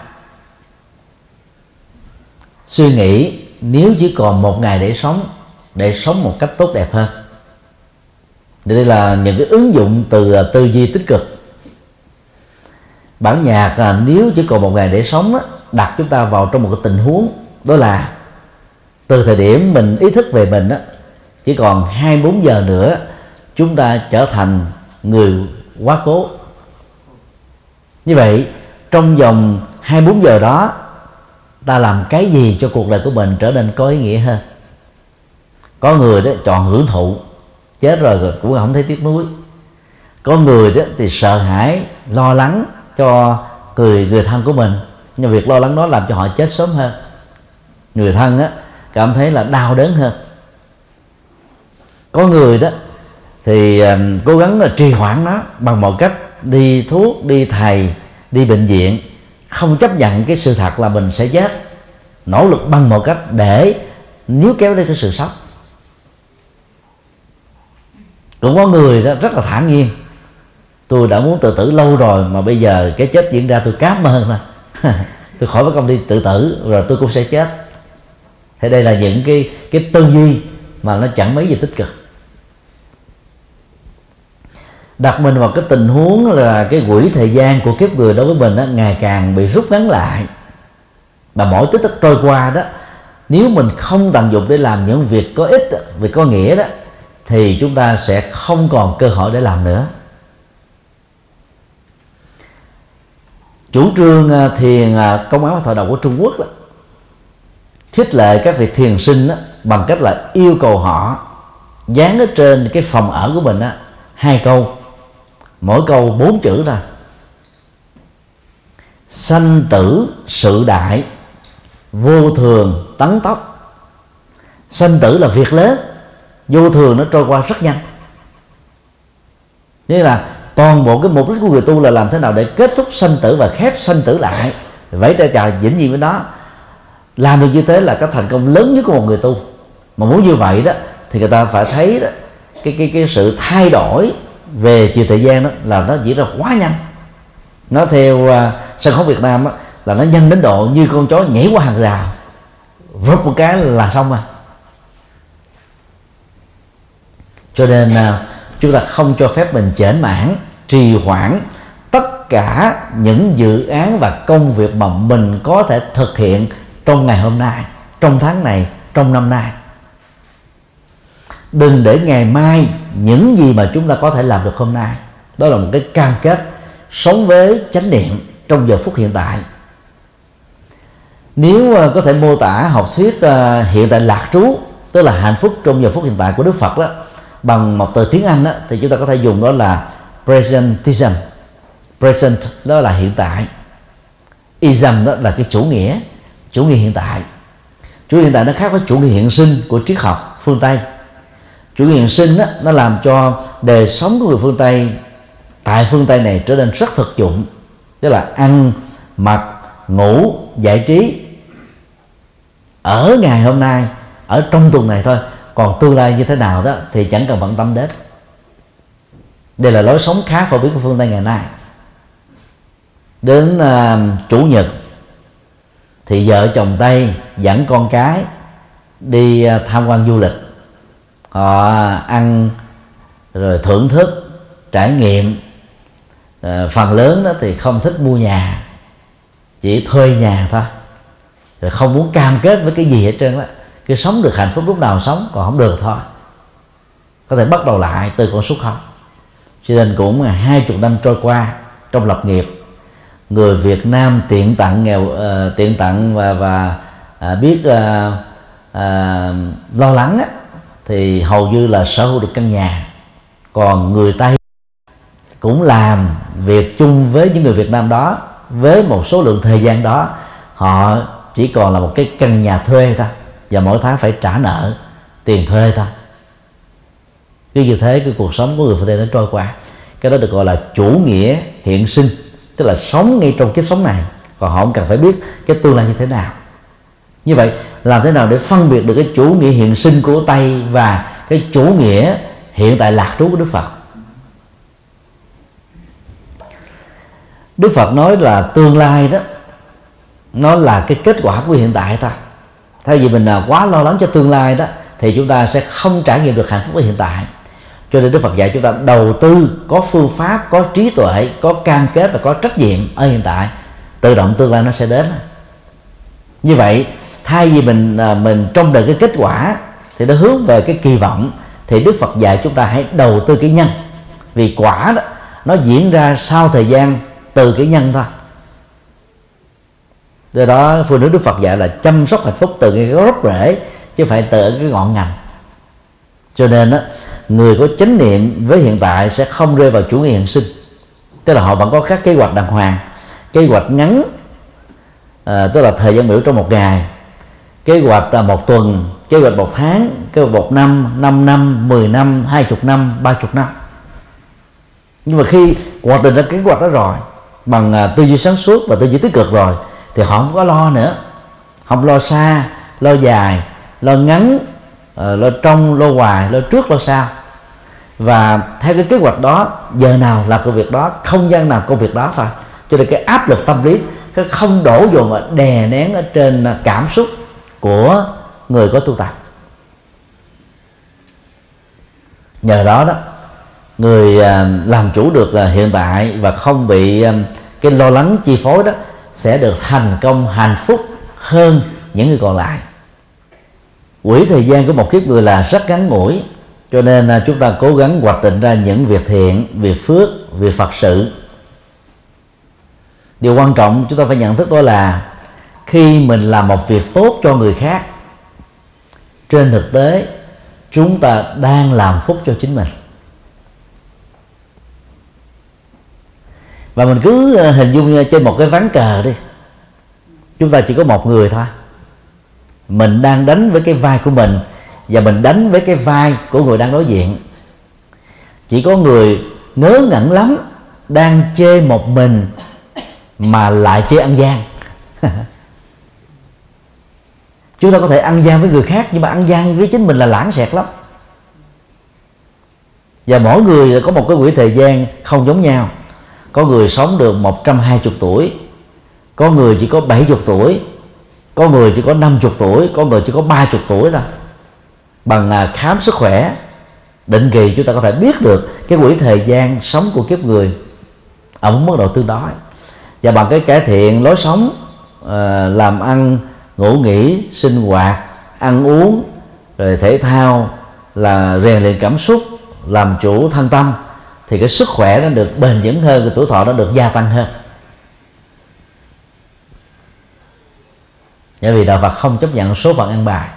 suy nghĩ nếu chỉ còn một ngày để sống để sống một cách tốt đẹp hơn đây là những cái ứng dụng từ à, tư duy tích cực. Bản nhạc là nếu chỉ còn một ngày để sống đó đặt chúng ta vào trong một cái tình huống, đó là từ thời điểm mình ý thức về mình chỉ còn 24 giờ nữa, chúng ta trở thành người quá cố. Như vậy, trong vòng 24 giờ đó, ta làm cái gì cho cuộc đời của mình trở nên có ý nghĩa hơn? Có người đó chọn hưởng thụ chết rồi, rồi cũng không thấy tiếc nuối. Có người đó thì sợ hãi lo lắng cho người người thân của mình. Nhưng việc lo lắng đó làm cho họ chết sớm hơn. Người thân á cảm thấy là đau đớn hơn. Có người đó thì um, cố gắng là trì hoãn nó bằng một cách đi thuốc đi thầy đi bệnh viện không chấp nhận cái sự thật là mình sẽ chết. Nỗ lực bằng một cách để níu kéo đến cái sự sống cũng có người đó rất là thản nhiên. Tôi đã muốn tự tử lâu rồi mà bây giờ cái chết diễn ra tôi cám ơn mà. [LAUGHS] Tôi khỏi phải công đi tự tử rồi tôi cũng sẽ chết. Thế đây là những cái cái tư duy mà nó chẳng mấy gì tích cực. Đặt mình vào cái tình huống là cái quỹ thời gian của kiếp người đối với mình đó, ngày càng bị rút ngắn lại. Và mỗi tích tắc trôi qua đó nếu mình không tận dụng để làm những việc có ích việc có nghĩa đó thì chúng ta sẽ không còn cơ hội để làm nữa. Chủ trương à, thiền à, công án và thọ đầu của Trung Quốc đó, khích lệ các vị thiền sinh đó, bằng cách là yêu cầu họ dán ở trên cái phòng ở của mình đó, hai câu. Mỗi câu bốn chữ thôi sanh tử sự đại vô thường tấn tốc. Sanh tử là việc lớn vô thường nó trôi qua rất nhanh. Nghĩa là toàn bộ cái mục đích của người tu là làm thế nào để kết thúc sanh tử và khép sanh tử lại. Vậy ta chào vĩnh viễn với đó làm được như thế là cái thành công lớn nhất của một người tu. Mà muốn như vậy đó thì người ta phải thấy đó cái cái cái sự thay đổi về chiều thời gian đó là nó diễn ra quá nhanh. Nó theo uh, sân khấu Việt Nam đó, là nó nhanh đến độ như con chó nhảy qua hàng rào. Vấp một cái là xong à. Cho nên à, chúng ta không cho phép mình chểnh mãn trì hoãn tất cả những dự án và công việc mà mình có thể thực hiện trong ngày hôm nay, trong tháng này, trong năm nay. Đừng để ngày mai những gì mà chúng ta có thể làm được hôm nay, đó là một cái cam kết sống với chánh niệm trong giờ phút hiện tại. Nếu à, có thể mô tả học thuyết à, hiện tại lạc trú, tức là hạnh phúc trong giờ phút hiện tại của Đức Phật đó bằng một từ tiếng Anh đó, thì chúng ta có thể dùng đó là presentism. Present đó là hiện tại. Ism đó là cái chủ nghĩa chủ nghĩa hiện tại. Chủ nghĩa hiện tại nó khác với chủ nghĩa hiện sinh của triết học phương tây. Chủ nghĩa hiện sinh đó, nó làm cho đời sống của người phương tây tại phương tây này trở nên rất thực dụng. Tức là ăn mặc ngủ giải trí. Ở ngày hôm nay ở trong tuần này thôi còn tương lai như thế nào đó thì chẳng cần bận tâm đến. Đây là lối sống khá phổ biến của phương tây ngày nay. Đến uh, chủ nhật thì vợ chồng tây dẫn con cái đi uh, tham quan du lịch. Họ ăn rồi thưởng thức trải nghiệm. Uh, phần lớn đó thì không thích mua nhà chỉ thuê nhà thôi. Rồi không muốn cam kết với cái gì hết trơn đó cái sống được hạnh phúc lúc nào sống còn không được thôi. Có thể bắt đầu lại từ con số không. Cho nên cũng hai chục năm trôi qua trong lập nghiệp người Việt Nam tiện tặng nghèo uh, tiện tặng và và uh, biết uh, uh, lo lắng á, thì hầu như là sở hữu được căn nhà. Còn người Tây cũng làm việc chung với những người Việt Nam đó với một số lượng thời gian đó họ chỉ còn là một cái căn nhà thuê thôi và mỗi tháng phải trả nợ tiền thuê thôi cứ như thế, cái cuộc sống của người phương tây nó trôi qua. Cái đó được gọi là chủ nghĩa hiện sinh, tức là sống ngay trong kiếp sống này. Còn họ không cần phải biết cái tương lai như thế nào. Như vậy, làm thế nào để phân biệt được cái chủ nghĩa hiện sinh của tây và cái chủ nghĩa hiện tại lạc trú của đức phật? Đức phật nói là tương lai đó, nó là cái kết quả của hiện tại ta thay vì mình là quá lo lắng cho tương lai đó, thì chúng ta sẽ không trải nghiệm được hạnh phúc ở hiện tại. Cho nên đức phật dạy chúng ta đầu tư, có phương pháp, có trí tuệ, có cam kết và có trách nhiệm ở hiện tại, tự động tương lai nó sẽ đến. Như vậy, thay vì mình à, mình trông đợi cái kết quả, thì nó hướng về cái kỳ vọng, thì đức phật dạy chúng ta hãy đầu tư cái nhân. Vì quả đó, nó diễn ra sau thời gian từ cái nhân thôi do đó phương nữ đức phật dạy là chăm sóc hạnh phúc từ cái gốc rễ chứ phải từ cái ngọn ngành. Cho nên đó, người có chánh niệm với hiện tại sẽ không rơi vào chủ nghĩa hiện sinh. Tức là họ vẫn có các kế hoạch đàng hoàng kế hoạch ngắn à, tức là thời gian biểu trong một ngày kế hoạch là một tuần kế hoạch một tháng kế hoạch một năm năm năm mười năm hai chục năm ba chục năm. Nhưng mà khi hoạch định ra kế hoạch đó rồi bằng à, tư duy sáng suốt và tư duy tích cực rồi thì họ không có lo nữa. Không lo xa, lo dài, lo ngắn ờ, lo trong, lo hoài lo trước, lo sau. Và theo cái kế hoạch đó, giờ nào làm công việc đó, không gian nào công việc đó thôi cho nên cái áp lực tâm lý, cái không đổ dồn và đè nén ở trên ờ, cảm xúc của người có tu tập. Nhờ đó đó, người ờ, làm chủ được hiện tại và không bị cái lo lắng chi phối đó sẽ được thành công hạnh phúc hơn những người còn lại. Quỹ thời gian của một kiếp người là rất ngắn ngủi, cho nên là chúng ta cố gắng hoạch định ra những việc thiện, việc phước, việc phật sự. Điều quan trọng chúng ta phải nhận thức đó là khi mình làm một việc tốt cho người khác, trên thực tế, chúng ta đang làm phúc cho chính mình. Và mình cứ ờ, hình dung ờ, trên một cái ván cờ đi. Chúng ta chỉ có một người thôi. Mình đang đánh với cái vai của mình và mình đánh với cái vai của người đang đối diện. Chỉ có người ngớ ngẩn lắm đang chê một mình mà lại chê ăn gian. [LAUGHS] Chúng ta có thể ăn gian với người khác nhưng mà ăn gian với chính mình là lãng xẹt lắm. Và mỗi người có một cái quỹ thời gian không giống nhau có người sống được 120 tuổi, có người chỉ có 70 tuổi, có người chỉ có 50 tuổi, có người chỉ có 30 tuổi thôi. Bằng khám sức khỏe, định kỳ chúng ta có thể biết được cái quỹ thời gian sống của kiếp người. Ở một mức độ tương đối và bằng cái cải thiện lối sống ờ, làm ăn, ngủ nghỉ, sinh hoạt, ăn uống, rồi thể thao là rèn luyện cảm xúc, làm chủ thân tâm thì cái sức khỏe nó được bền vững hơn, cái tuổi thọ nó được gia tăng hơn. Bởi vì đạo Phật không chấp nhận số phận ăn bài.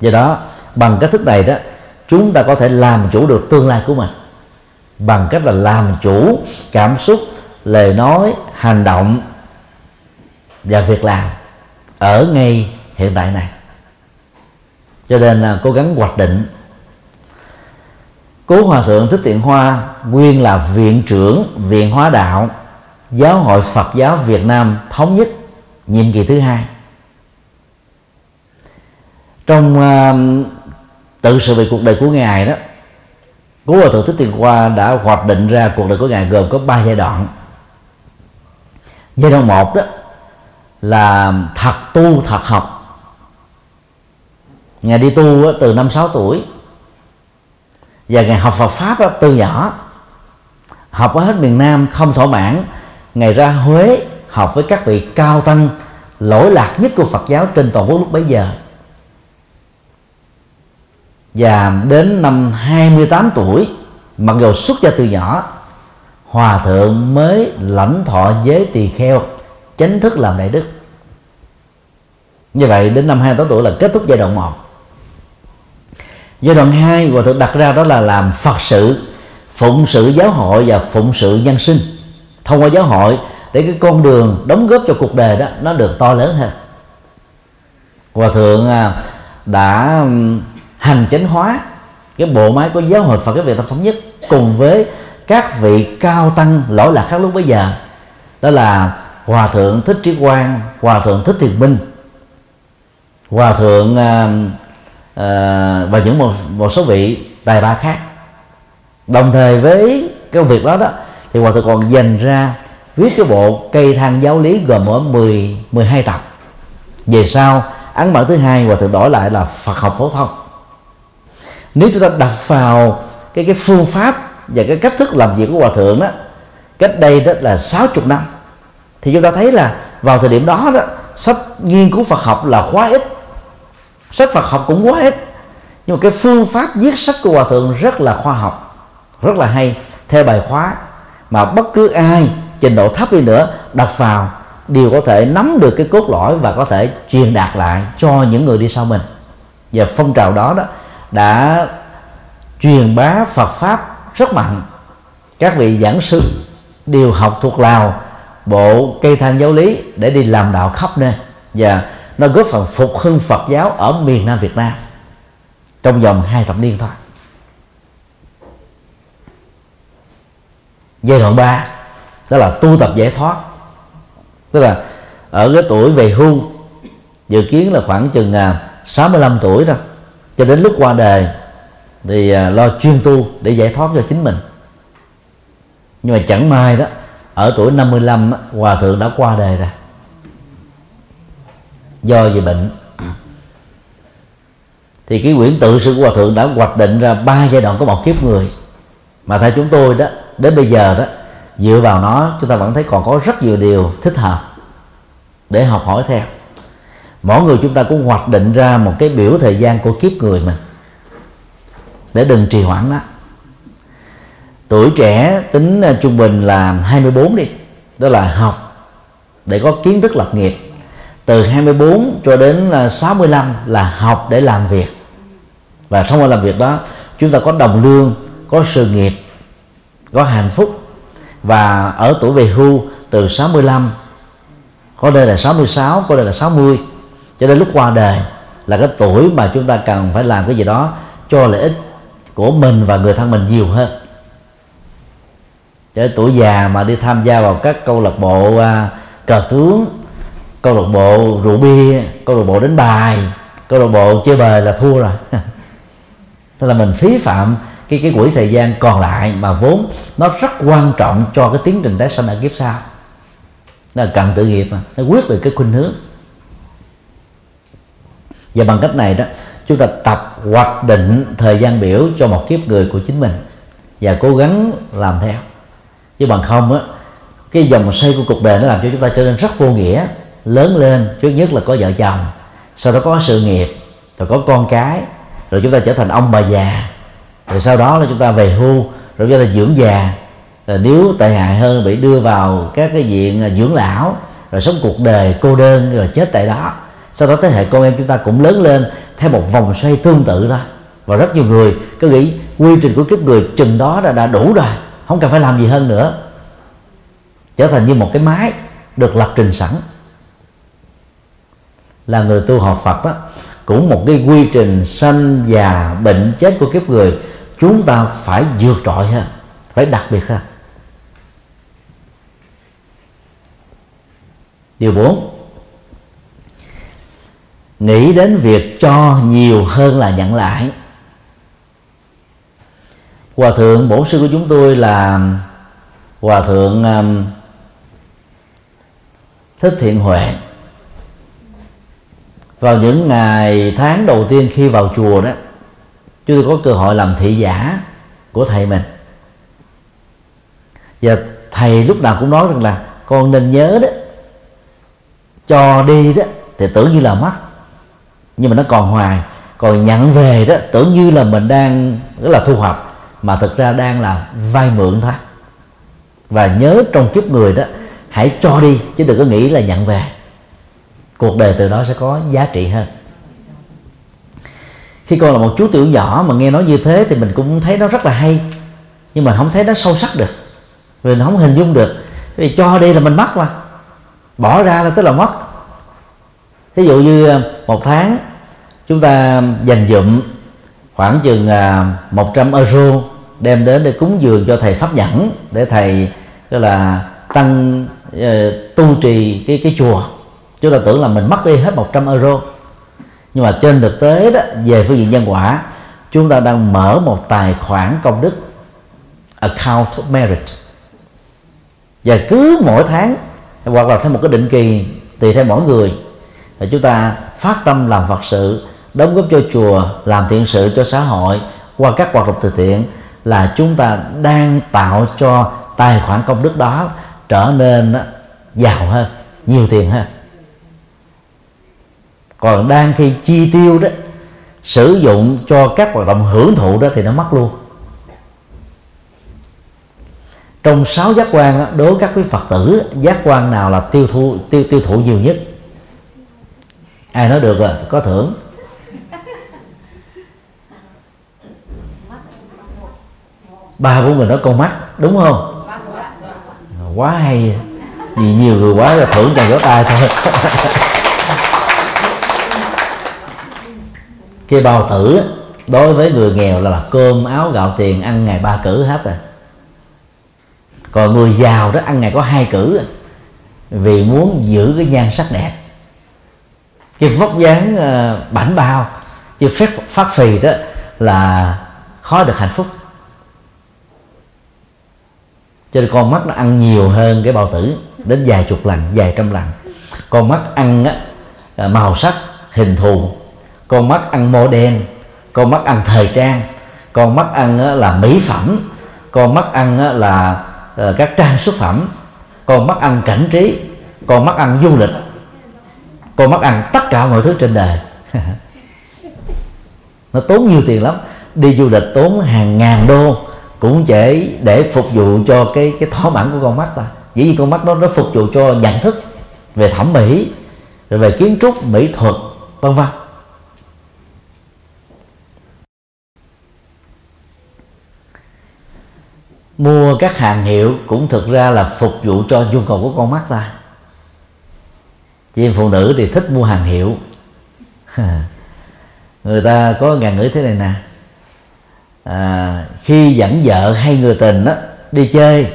Do đó, bằng cách thức này đó, chúng ta có thể làm chủ được tương lai của mình. Bằng cách là làm chủ cảm xúc, lời nói, hành động và việc làm ở ngay hiện tại này. Cho nên là cố gắng hoạch định cố hòa thượng thích thiện hoa nguyên là viện trưởng viện hóa đạo giáo hội phật giáo việt nam thống nhất nhiệm kỳ thứ hai. Trong uh, tự sự về cuộc đời của ngài đó cố hòa thượng thích thiện hoa đã hoạch định ra cuộc đời của ngài gồm có ba giai đoạn. Giai đoạn một đó là thật tu thật học. Ngài đi tu từ năm sáu tuổi và ngày học Phật pháp từ nhỏ. Học ở hết miền Nam, không thỏa mãn. Ngày ra Huế học với các vị cao tăng lỗi lạc nhất của Phật giáo trên toàn quốc lúc bấy giờ. Và đến năm 28 tuổi, mặc dù xuất gia từ nhỏ, hòa thượng mới lãnh thọ giới tỳ kheo, chính thức làm đại đức. Như vậy đến năm 28 tuổi là kết thúc giai đoạn 1 giai đoạn 2 hòa thượng đặt ra đó là làm phật sự, phụng sự giáo hội và phụng sự nhân sinh. Thông qua giáo hội để cái con đường đóng góp cho cuộc đời đó, nó được to lớn hơn. Hòa thượng à, đã hành chánh hóa cái bộ máy của giáo hội Phật cái Việt Nam thống nhất cùng với các vị cao tăng lỗi lạc khác lúc bấy giờ. Đó là hòa thượng thích trí quang, hòa thượng thích thiền minh. Hòa thượng Ờ, và những một một số vị tài ba khác. Đồng thời với cái việc đó đó, thì hòa thượng còn dành ra viết cái bộ cây thang giáo lý gồm ở 10 12 tập. Về sau, ấn bản thứ hai hòa thượng đổi lại là Phật học phổ thông. Nếu chúng ta đặt vào cái cái phương pháp và cái cách thức làm việc của hòa thượng đó, cách đây đó là 60 năm, thì chúng ta thấy là vào thời điểm đó đó, sách nghiên cứu Phật học là quá ít sách Phật học cũng quá ít. Nhưng mà cái phương pháp viết sách của hòa thượng rất là khoa học, rất là hay, theo bài khóa mà bất cứ ai trình độ thấp đi nữa đọc vào đều có thể nắm được cái cốt lõi và có thể truyền đạt lại cho những người đi sau mình. Và phong trào đó đó đã truyền bá Phật pháp rất mạnh. Các vị giảng sư đều học thuộc lào, bộ cây thang giáo lý để đi làm đạo khắp nơi. Và nó góp phần phục hưng Phật giáo ở miền Nam Việt Nam trong vòng hai thập niên thôi. Giai đoạn 3 đó là tu tập giải thoát. Tức là ở cái tuổi về hưu, dự kiến là khoảng chừng à, 65 tuổi đó, cho đến lúc qua đời thì à, lo chuyên tu để giải thoát cho chính mình. Nhưng mà chẳng may đó, ở tuổi 55 hòa thượng đã qua đời rồi do về bệnh. Thì cái quyển tự sự của hòa thượng đã hoạch định ra ba giai đoạn của một kiếp người. Mà theo chúng tôi đó, đến bây giờ đó, dựa vào nó, chúng ta vẫn thấy còn có rất nhiều điều thích hợp để học hỏi theo. Mỗi người chúng ta cũng hoạch định ra một cái biểu thời gian của kiếp người mình để đừng trì hoãn đó tuổi trẻ tính trung bình là 24 đi, đó là học để có kiến thức lập nghiệp từ 24 cho đến à, 65 là học để làm việc. Và thông qua làm việc đó chúng ta có đồng lương có sự nghiệp có hạnh phúc. Và ở tuổi về hưu từ 65 có đây là 66 có đây là 60 cho đến lúc qua đời là cái tuổi mà chúng ta cần phải làm cái gì đó cho lợi ích của mình và người thân mình nhiều hơn. Cho tuổi già mà đi tham gia vào các câu lạc bộ à, cờ tướng câu lạc bộ rượu bia, câu lạc bộ đánh bài, câu lạc bộ chơi bời là thua rồi. [LAUGHS] Tức là mình phí phạm cái cái quỹ thời gian còn lại mà vốn nó rất quan trọng cho cái tiến trình tái sanh ở kiếp sau. Nó là cần tự nghiệp mà, nó quyết được cái khuynh hướng. Và bằng cách này đó, chúng ta tập hoạch định thời gian biểu cho một kiếp người của chính mình và cố gắng làm theo. Chứ bằng không á, cái dòng xoay của cuộc đời nó làm cho chúng ta trở nên rất vô nghĩa lớn lên trước nhất là có vợ chồng. Sau đó có sự nghiệp rồi có con cái rồi chúng ta trở thành ông bà già. Rồi sau đó là chúng ta về hưu rồi chúng ta dưỡng già. Rồi nếu tệ hại hơn bị đưa vào các cái diện à, dưỡng lão rồi sống cuộc đời cô đơn rồi chết tại đó. Sau đó thế hệ con em chúng ta cũng lớn lên theo một vòng xoay tương tự đó. Và rất nhiều người cứ nghĩ quy trình của kiếp người chừng đó đã, đã đủ rồi không cần phải làm gì hơn nữa. Trở thành như một cái máy được lập trình sẵn là người tu học Phật đó cũng một cái quy trình sanh già bệnh chết của kiếp người chúng ta phải vượt trội ha phải đặc biệt ha. Điều bốn nghĩ đến việc cho nhiều hơn là nhận lại. Hòa thượng bổn sư của chúng tôi là hòa thượng um, thích thiện huệ vào những ngày tháng đầu tiên khi vào chùa đó, chúng tôi có cơ hội làm thị giả của thầy mình. Và thầy lúc nào cũng nói rằng là, con nên nhớ đó, cho đi đó. Thì tưởng như là mất, nhưng mà nó còn hoài. Còn nhận về đó, tưởng như là mình đang rất là thu hoạch, mà thực ra đang là vay mượn thôi. Và nhớ trong kiếp người đó, hãy cho đi, chứ đừng có nghĩ là nhận về cuộc đời từ đó sẽ có giá trị hơn khi con là một chú tiểu nhỏ mà nghe nói như thế thì mình cũng thấy nó rất là hay. Nhưng mà không thấy nó sâu sắc được. Vì nó không hình dung được. Vì cho đi là mình mất mà. Bỏ ra là tức là mất. Ví dụ như à, một tháng chúng ta dành dụm khoảng chừng à, 100 euro đem đến để cúng dường cho thầy pháp nhẫn để thầy, tức là tăng ờ, tu trì cái cái chùa chúng ta tưởng là mình mất đi hết 100 euro. Nhưng mà trên thực tế đó, về phương diện nhân quả, chúng ta đang mở một tài khoản công đức, account merit. Và cứ mỗi tháng, hoặc là theo một cái định kỳ, tùy theo mỗi người, thì chúng ta phát tâm làm phật sự, đóng góp cho chùa, làm thiện sự cho xã hội, qua các hoạt động từ thiện, là chúng ta đang tạo cho tài khoản công đức đó trở nên giàu hơn, nhiều tiền hơn còn đang khi chi tiêu đó, sử dụng cho các hoạt động hưởng thụ đó thì nó mất luôn. Trong sáu giác quan đối với các quý phật tử, giác quan nào là tiêu thụ tiêu tiêu thụ nhiều nhất? Ai nói được rồi, có thưởng. Ba của người nói con mắt, đúng không? Quá hay, vì nhiều người quá là thưởng cho vỗ tay thôi. [LAUGHS] cái bao tử đối với người nghèo là, cơm áo gạo tiền ăn ngày ba cử hết rồi. Còn người giàu đó ăn ngày có hai cử vì muốn giữ cái nhan sắc đẹp. Cái vóc dáng ờ, bảnh bao chứ phép phát phì đó là khó được hạnh phúc. Cho nên con mắt nó ăn nhiều hơn cái bao tử đến vài chục lần vài trăm lần. Con mắt ăn á, ờ, màu sắc hình thù con mắt ăn mô đen, con mắt ăn thời trang, con mắt ăn là mỹ phẩm, con mắt ăn là ờ, các trang xuất phẩm, con mắt ăn cảnh trí, con mắt ăn du lịch, con mắt ăn tất cả mọi thứ trên đời. [LAUGHS] Nó tốn nhiều tiền lắm, đi du lịch tốn hàng ngàn đô cũng chỉ để phục vụ cho cái cái thỏa mãn của con mắt ta. Dĩ nhiên con mắt đó, nó phục vụ cho nhận thức về thẩm mỹ, rồi về kiến trúc, mỹ thuật, vân vân. Mua các hàng hiệu cũng thực ra là phục vụ cho nhu cầu của con mắt ta. Chị em phụ nữ thì thích mua hàng hiệu. [LAUGHS] Người ta có ngàn ngữ thế này nè. À, khi dẫn vợ hay người tình đó, đi chơi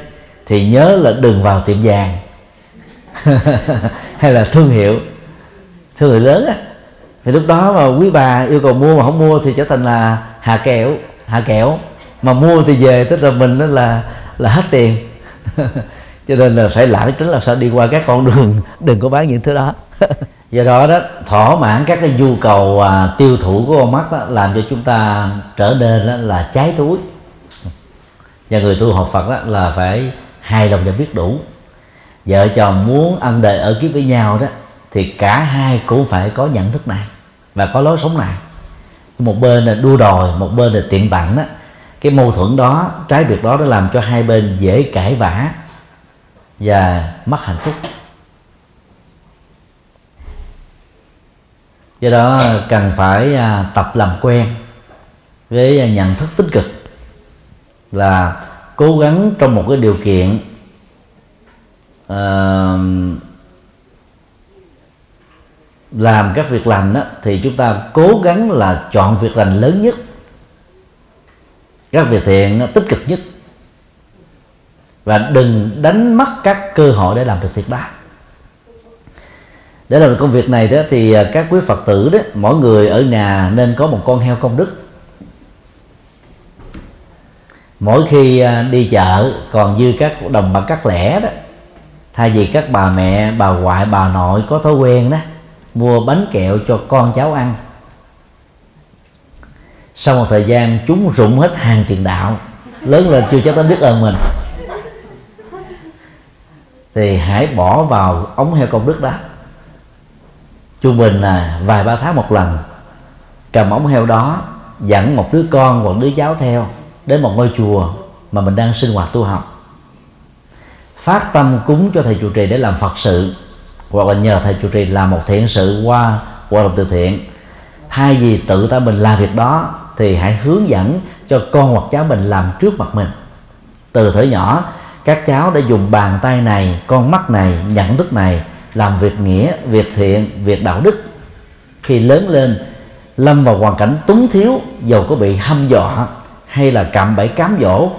thì nhớ là đừng vào tiệm vàng. [LAUGHS] Hay là thương hiệu. Thương hiệu lớn á. Thì lúc đó mà quý bà yêu cầu mua mà không mua thì trở thành là hạ kẹo hạ kẹo mà mua thì về tức là mình đó là là hết tiền. [LAUGHS] Cho nên là phải lãng tránh là sao đi qua các con đường [LAUGHS] đừng có bán những thứ đó. [LAUGHS] Do đó đó thỏa mãn các cái nhu cầu à, tiêu thụ của con mắt đó, làm cho chúng ta trở nên đó là trái túi. Và người tu học Phật đó, là phải hài lòng và biết đủ. Vợ chồng muốn ăn đời ở kiếp với nhau đó thì cả hai cũng phải có nhận thức này và có lối sống này. Một bên là đua đòi một bên là tiện tặng đó cái mâu thuẫn đó trái việc đó đã làm cho hai bên dễ cãi vã và mất hạnh phúc. Do đó cần phải à, tập làm quen với nhận thức tích cực là cố gắng trong một cái điều kiện uh, làm các việc lành đó, thì chúng ta cố gắng là chọn việc lành lớn nhất các việc thiện tích cực nhất. Và đừng đánh mất các cơ hội để làm được việc đó. Để làm được công việc này đó, thì à, các quý phật tử đó, mỗi người ở nhà nên có một con heo công đức. Mỗi khi à, đi chợ, còn dư các đồng bạc cắt lẻ đó, thay vì các bà mẹ, bà ngoại, bà nội có thói quen đó, mua bánh kẹo cho con cháu ăn sau một thời gian, chúng rụng hết hàng tiền đạo. Lớn lên chưa chắc nó biết ơn mình. Thì hãy bỏ vào ống heo công đức đó. Trung bình là vài ba tháng một lần, cầm ống heo đó, dẫn một đứa con hoặc đứa cháu theo đến một ngôi chùa mà mình đang sinh hoạt tu học. Phát tâm cúng cho thầy trụ trì để làm phật sự, hoặc là nhờ thầy trụ trì làm một thiện sự qua hoạt động từ thiện. Thay vì tự ta mình làm việc đó thì hãy hướng dẫn cho con hoặc cháu mình làm trước mặt mình. Từ thời nhỏ, các cháu đã dùng bàn tay này, con mắt này, nhận thức này làm việc nghĩa, việc thiện, việc đạo đức. Khi lớn lên, lâm vào hoàn cảnh túng thiếu, dầu có bị hăm dọa hay là cạm bẫy cám dỗ,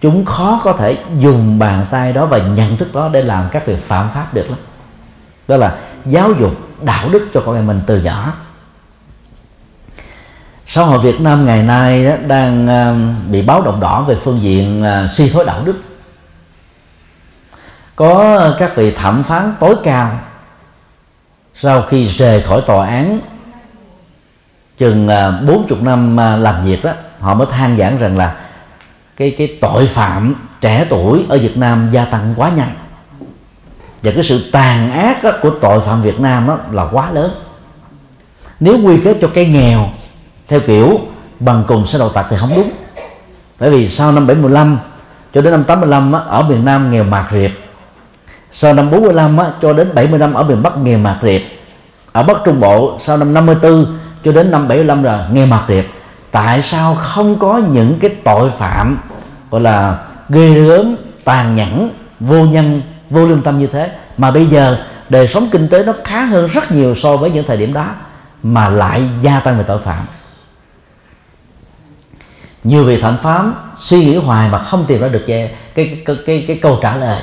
chúng khó có thể dùng bàn tay đó và nhận thức đó để làm các việc phạm pháp được lắm. Đó là giáo dục đạo đức cho con em mình từ nhỏ xã hội Việt Nam ngày nay đó, đang ờ, bị báo động đỏ về phương diện ờ, suy thoái đạo đức. Có các vị thẩm phán tối cao sau khi rời khỏi tòa án chừng ờ, 40 năm làm việc đó họ mới than giảng rằng là cái cái tội phạm trẻ tuổi ở Việt Nam gia tăng quá nhanh. Và cái sự tàn ác của tội phạm Việt Nam đó là quá lớn. Nếu quy kết cho cái nghèo theo kiểu bằng cùng sẽ đầu tặc thì không đúng. Bởi vì sau năm 75 cho đến năm 85 á, ở miền Nam nghèo mạt riệp sau năm 45 á, cho đến 70 năm ở miền Bắc nghèo mạt riệp ở Bắc Trung Bộ sau năm 54 cho đến năm 75 là nghèo mạt riệp tại sao không có những cái tội phạm gọi là ghê gớm tàn nhẫn vô nhân vô lương tâm như thế? Mà bây giờ đời sống kinh tế nó khá hơn rất nhiều so với những thời điểm đó mà lại gia tăng về tội phạm nhiều vị thẩm phán suy nghĩ hoài mà không tìm ra được cái cái cái cái, cái câu trả lời.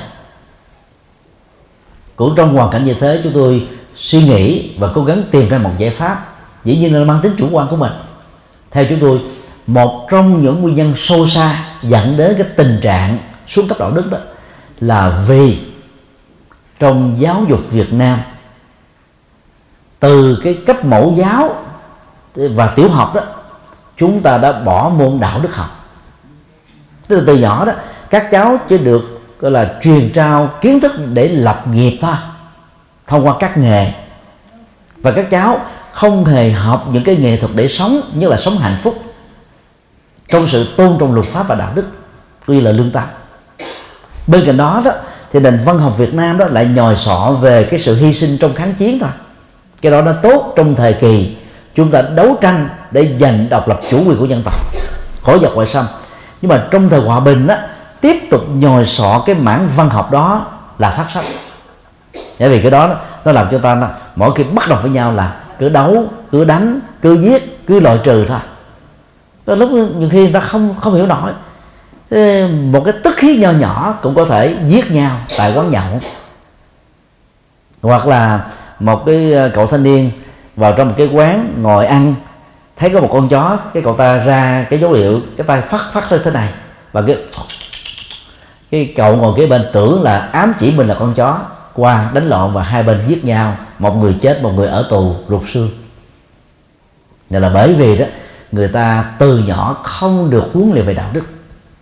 Cũng trong hoàn cảnh như thế chúng tôi suy nghĩ và cố gắng tìm ra một giải pháp. Dĩ nhiên là mang tính chủ quan của mình. Theo chúng tôi một trong những nguyên nhân sâu xa dẫn đến cái tình trạng xuống cấp đạo đức đó là vì trong giáo dục Việt Nam từ cái cấp mẫu giáo và tiểu học đó chúng ta đã bỏ môn đạo đức học. Từ từ nhỏ đó, các cháu chỉ được, gọi là, truyền trao kiến thức để lập nghiệp thôi, thông qua các nghề. Và các cháu không hề học những cái nghệ thuật để sống như là sống hạnh phúc, trong sự tôn trọng luật pháp và đạo đức, cũng như là lương tâm. Bên cạnh đó đó, thì nền văn học Việt Nam đó lại nhòi sọ về cái sự hy sinh trong kháng chiến thôi. Cái đó nó tốt trong thời kỳ chúng ta đấu tranh để giành độc lập chủ quyền của dân tộc. Khỏi giặc ngoại xâm nhưng mà trong thời hòa bình á tiếp tục nhòi sọ cái mảng văn học đó là phát sách bởi vì cái đó nó làm cho ta nó, mỗi khi bắt đầu với nhau là cứ đấu cứ đánh cứ giết cứ loại trừ thôi. Đó lúc nhiều khi người ta không không hiểu nổi. Một cái tức khí nho nhỏ cũng có thể giết nhau tại quán nhậu. Hoặc là một cái ờ, cậu thanh niên vào trong một cái quán ngồi ăn thấy có một con chó, cái cậu ta ra cái dấu hiệu, cái tay phát phát lên thế này, và cái cái cậu ngồi kế bên tưởng là ám chỉ mình là con chó, qua đánh lộn và hai bên giết nhau, một người chết, một người ở tù, rụt xương. Đó là bởi vì đó, người ta từ nhỏ không được huấn luyện về đạo đức,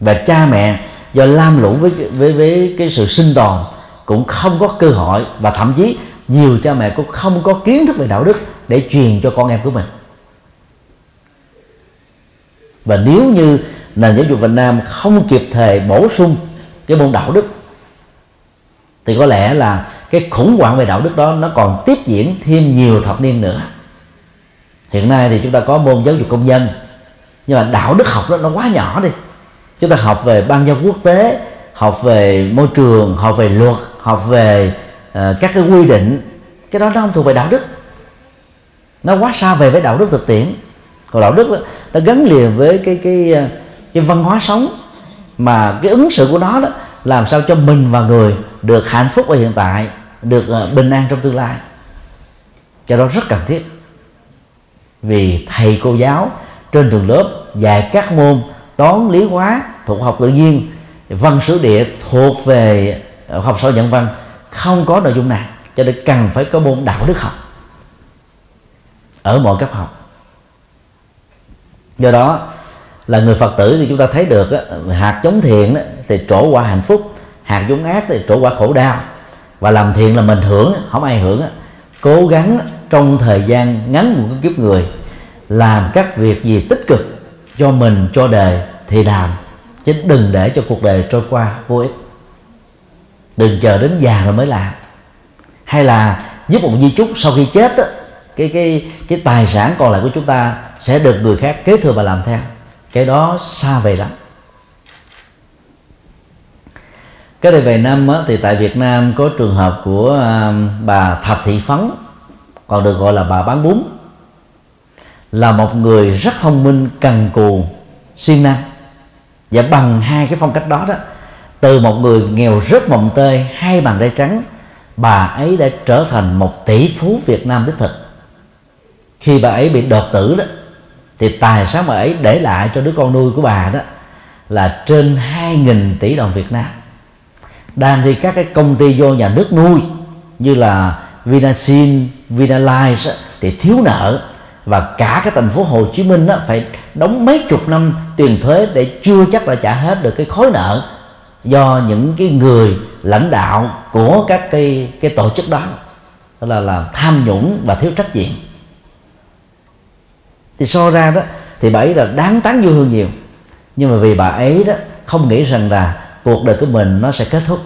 và cha mẹ do lam lũ với với với cái sự sinh tồn cũng không có cơ hội, và thậm chí nhiều cha mẹ cũng không có kiến thức về đạo đức để truyền cho con em của mình và nếu như nền giáo dục Việt Nam không kịp thời bổ sung cái môn đạo đức thì có lẽ là cái khủng hoảng về đạo đức đó nó còn tiếp diễn thêm nhiều thập niên nữa. Hiện nay thì chúng ta có môn giáo dục công dân nhưng mà đạo đức học đó nó quá nhỏ đi. Chúng ta học về ban giao quốc tế học về môi trường học về luật học về uh, các cái quy định. Cái đó nó không thuộc về đạo đức. Nó quá xa về với đạo đức thực tiễn còn đạo đức đó, nó gắn liền với cái cái ờ, cái văn hóa sống. Mà cái ứng xử của nó đó làm sao cho mình và người được hạnh phúc ở hiện tại được ờ, bình an trong tương lai. Cho đó rất cần thiết. Vì thầy cô giáo trên trường lớp dạy các môn toán lý hóa thuộc học tự nhiên văn sử địa thuộc về ờ, học sau nhận văn không có nội dung này cho nên cần phải có môn đạo đức học. Ở mọi cấp học do đó, là người phật tử thì chúng ta thấy được hạt chống thiện thì trổ quả hạnh phúc, hạt giống ác thì trổ quả khổ đau. Và làm thiện là mình hưởng không ai hưởng cố gắng trong thời gian ngắn của cái kiếp người, làm các việc gì tích cực cho mình, cho đời thì làm, chứ đừng để cho cuộc đời trôi qua vô ích. Đừng chờ đến già rồi mới làm. Hay là giúp một di chúc sau khi chết cái cái cái tài sản còn lại của chúng ta sẽ được người khác kế thừa và làm theo. Cái đó xa về lắm. Cái đây vài năm á, thì tại Việt Nam có trường hợp của à, bà Thạch Thị Phấn còn được gọi là bà bán bún là một người rất thông minh cần cù siêng năng. Và bằng hai cái phong cách đó đó từ một người nghèo rất mồng tơi hai bàn tay trắng bà ấy đã trở thành một tỷ phú Việt Nam đích thực. Khi bà ấy bị đột tử đó thì tài sản mà ấy để lại cho đứa con nuôi của bà đó là trên 2.000 tỷ đồng Việt Nam. Đang thì các cái công ty do nhà nước nuôi như là Vinasin, Vinalize thì thiếu nợ. Và cả cái thành phố Hồ Chí Minh đó, phải đóng mấy chục năm tiền thuế để chưa chắc là trả hết được cái khối nợ do những cái người lãnh đạo của các cái cái tổ chức đó. Đó là là tham nhũng và thiếu trách nhiệm thì so ra đó, thì bà ấy là đáng tán vui hơn nhiều. Nhưng mà vì bà ấy đó, không nghĩ rằng là cuộc đời của mình nó sẽ kết thúc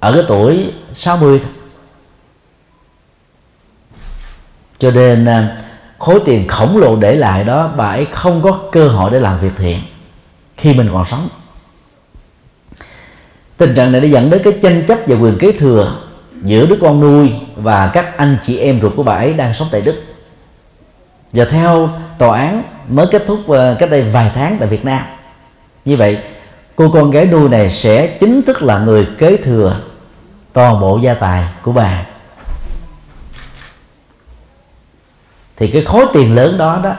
ở cái tuổi 60 thôi. Cho nên à, khối tiền khổng lồ để lại đó, bà ấy không có cơ hội để làm việc thiện khi mình còn sống. Tình trạng này đã dẫn đến cái tranh chấp về quyền kế thừa giữa đứa con nuôi và các anh chị em ruột của bà ấy đang sống tại Đức và theo tòa án mới kết thúc ờ, cách đây vài tháng tại Việt Nam. Như vậy, cô con gái nuôi này sẽ chính thức là người kế thừa toàn bộ gia tài của bà. Thì cái khối tiền lớn đó đó,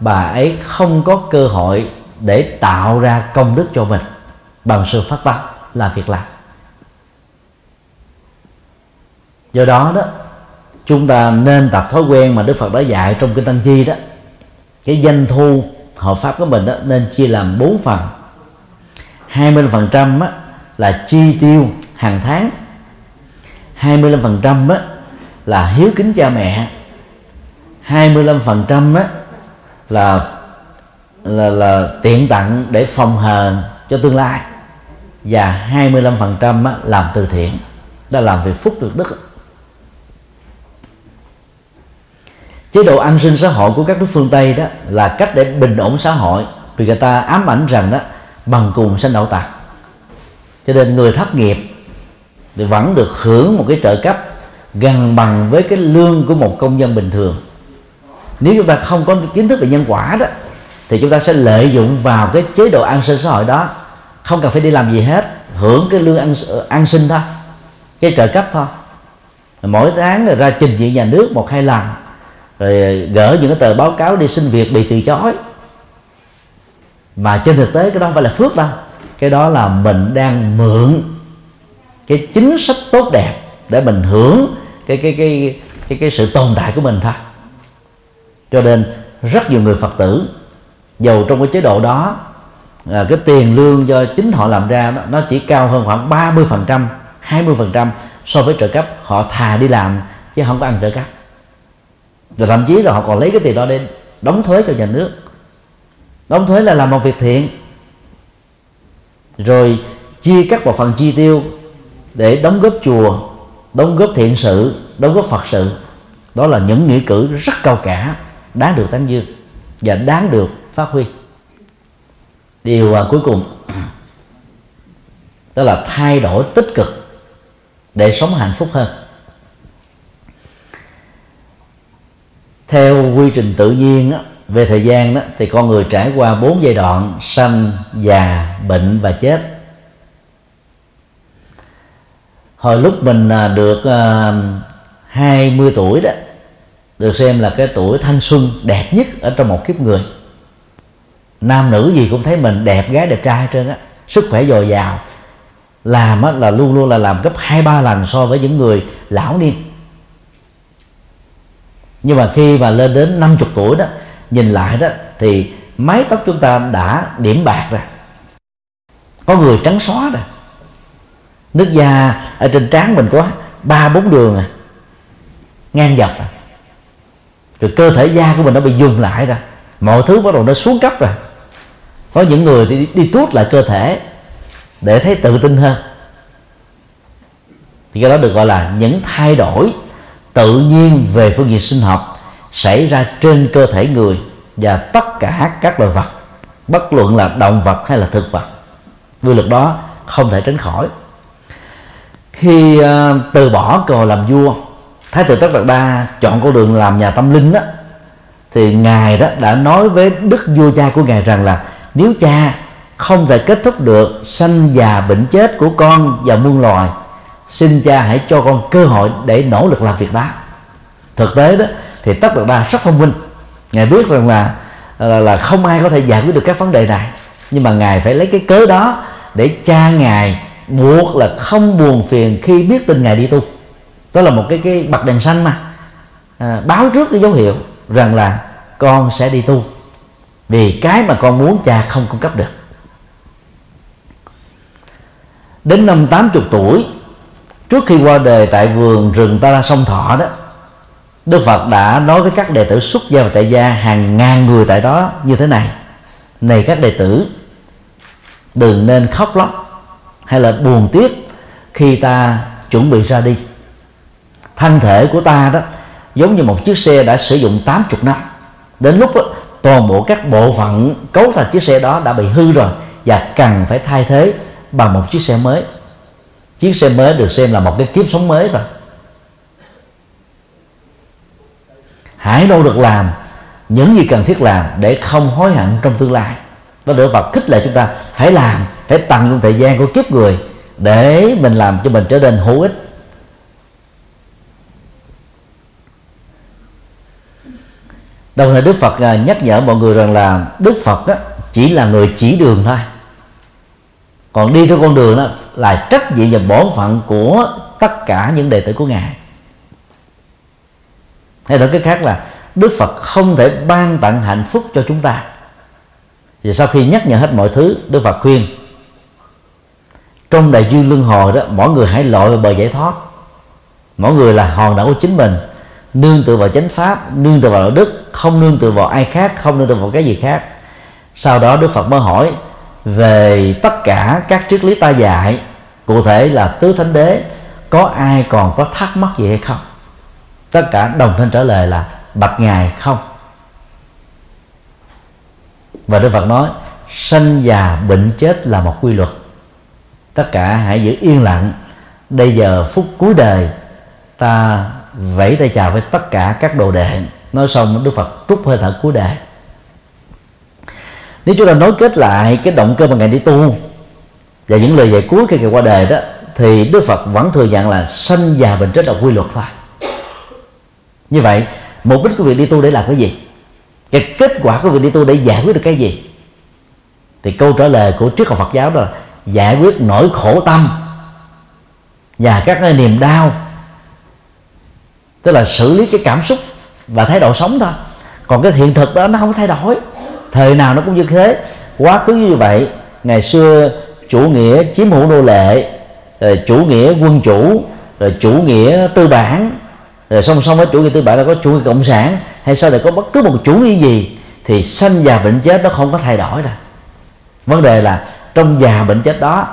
bà ấy không có cơ hội để tạo ra công đức cho mình bằng sự phát tâm là việc làm. Do đó đó chúng ta nên tập thói quen mà Đức Phật đã dạy trong kinh Tăng Chi đó. Cái doanh thu hợp pháp của mình đó nên chia làm bốn phần. 20% á, là chi tiêu hàng tháng. 25% á, là hiếu kính cha mẹ. 25% á, là là là tiện tặng để phòng hờ cho tương lai. Và 25% á, làm từ thiện. Đó làm việc phúc được đức chế độ an sinh xã hội của các nước phương tây đó là cách để bình ổn xã hội, vì người ta ám ảnh rằng đó, bằng cùng sanh đậu tặc cho nên người thất nghiệp thì vẫn được hưởng một cái trợ cấp gần bằng với cái lương của một công dân bình thường. Nếu chúng ta không có kiến thức về nhân quả đó, thì chúng ta sẽ lợi dụng vào cái chế độ an sinh xã hội đó, không cần phải đi làm gì hết, hưởng cái lương ăn an sinh thôi, cái trợ cấp thôi. Mỗi tháng rồi ra trình diện nhà nước một hai lần rồi ờ, gỡ những cái tờ báo cáo đi xin việc bị từ chối. Mà trên thực tế cái đó không phải là phước đâu. Cái đó là mình đang mượn cái chính sách tốt đẹp để mình hưởng cái cái cái cái cái sự tồn tại của mình thôi. Cho nên rất nhiều người phật tử dầu trong cái chế độ đó à, cái tiền lương do chính họ làm ra đó, nó chỉ cao hơn khoảng 30 phần trăm 20 phần trăm so với trợ cấp họ thà đi làm chứ không có ăn trợ cấp và thậm chí là họ còn lấy cái tiền đó để đóng thuế cho nhà nước. Đóng thuế là làm một việc thiện. Rồi chia cắt một phần chi tiêu để đóng góp chùa đóng góp thiện sự đóng góp phật sự. Đó là những nghĩa cử rất cao cả đáng được tán dương và đáng được phát huy. Điều à, cuối cùng [CLEARS THROAT] đó là thay đổi tích cực để sống hạnh phúc hơn. Theo quy trình tự nhiên đó, về thời gian đó thì con người trải qua bốn giai đoạn sanh già bệnh và chết. Hồi lúc mình à, được à, uh, 20 tuổi đó được xem là cái tuổi thanh xuân đẹp nhất ở trong một kiếp người. Nam nữ gì cũng thấy mình đẹp gái đẹp trai trên á sức khỏe dồi dào. Làm á, là luôn luôn là làm gấp hai ba lần so với những người lão niên nhưng mà khi mà lên đến 50 tuổi đó nhìn lại đó thì mái tóc chúng ta đã điểm bạc rồi. Có người trắng xóa rồi. Nước da ở trên trán mình có ba bốn đường à ngang dọc rồi rồi cơ thể da của mình nó bị dùng lại rồi. Mọi thứ bắt đầu nó xuống cấp rồi. Có những người thì đi, đi tuốt lại cơ thể để thấy tự tin hơn. Thì cái đó được gọi là những thay đổi tự nhiên về phương diện sinh học xảy ra trên cơ thể người và tất cả các loài vật bất luận là động vật hay là thực vật. Quy luật đó không thể tránh khỏi. Khi uh, từ bỏ cờ làm vua thái tử tất đạt đa chọn con đường làm nhà tâm linh đó thì ngài đó đã nói với đức vua cha của ngài rằng là nếu cha không thể kết thúc được sanh già bệnh chết của con và muôn loài xin cha hãy cho con cơ hội để nỗ lực làm việc đó thực tế đó thì tất đạt đa rất thông minh. Ngài biết rằng là, là là không ai có thể giải quyết được các vấn đề này. Nhưng mà ngài phải lấy cái cớ đó để cha ngài buộc là không buồn phiền khi biết tin ngài đi tu. Đó là một cái cái bật đèn xanh mà. À, báo trước cái dấu hiệu rằng là con sẽ đi tu. Vì cái mà con muốn cha không cung cấp được. Đến năm 80 tuổi trước khi qua đời tại vườn rừng ta la sông thọ đó Đức Phật đã nói với các đệ tử xuất gia và tại gia hàng ngàn người tại đó như thế này. Này các đệ tử đừng nên khóc lóc hay là buồn tiếc khi ta chuẩn bị ra đi. Thân thể của ta đó giống như một chiếc xe đã sử dụng 80 năm. Đến lúc đó, toàn bộ các bộ phận cấu thành chiếc xe đó đã bị hư rồi và cần phải thay thế bằng một chiếc xe mới chiếc xe mới được xem là một cái kiếp sống mới thôi. Hãy đâu được làm những gì cần thiết làm để không hối hận trong tương lai. Đó được Phật khích lệ chúng ta phải làm, phải tận dụng thời gian của kiếp người để mình làm cho mình trở nên hữu ích. Đồng thời Đức Phật à, nhắc nhở mọi người rằng là Đức Phật chỉ là người chỉ đường thôi còn đi theo con đường đó là trách nhiệm và bổn phận của tất cả những đệ tử của ngài. Hay nói cái khác là Đức Phật không thể ban tặng hạnh phúc cho chúng ta. Và sau khi nhắc nhở hết mọi thứ, Đức Phật khuyên, trong đại dương luân hồi đó, mỗi người hãy lội vào bờ giải thoát. Mỗi người là hòn đảo của chính mình, nương tựa vào chánh pháp, nương tựa vào đạo đức, không nương tựa vào ai khác, không nương tựa vào cái gì khác. Sau đó đức phật mới hỏi về tất cả các triết lý ta dạy, cụ thể là tứ thánh đế, có ai còn có thắc mắc gì hay không? Tất cả đồng thanh trả lời là bạch ngài không. Và đức phật nói, sanh già bệnh chết là một quy luật. Tất cả hãy giữ yên lặng. Bây giờ phút cuối đời, ta vẫy tay chào với tất cả các đồ đệ. Nói xong đức phật rút hơi thở cuối đời nếu chúng ta nối kết lại cái động cơ mà ngài đi tu và những lời dạy cuối khi ngài qua đời đó, thì Đức Phật vẫn thừa nhận là sanh già bệnh chết là quy luật thôi. Như vậy, mục đích của việc đi tu để làm cái gì? Cái kết quả của việc đi tu để giải quyết được cái gì? Thì câu trả lời của triết học Phật giáo đó là giải quyết nỗi khổ tâm và các cái niềm đau. Tức là xử lý cái cảm xúc và thái độ sống thôi. Còn cái hiện thực đó, nó không thay đổi thời nào nó cũng như thế. Quá khứ như vậy, ngày xưa chủ nghĩa chiếm hữu nô lệ, rồi chủ nghĩa quân chủ, rồi chủ nghĩa tư bản, rồi song song với chủ nghĩa tư bản là có chủ nghĩa cộng sản, hay sau này có bất cứ một chủ nghĩa gì thì sanh già bệnh chết nó không có thay đổi đâu. Vấn đề là trong già bệnh chết đó,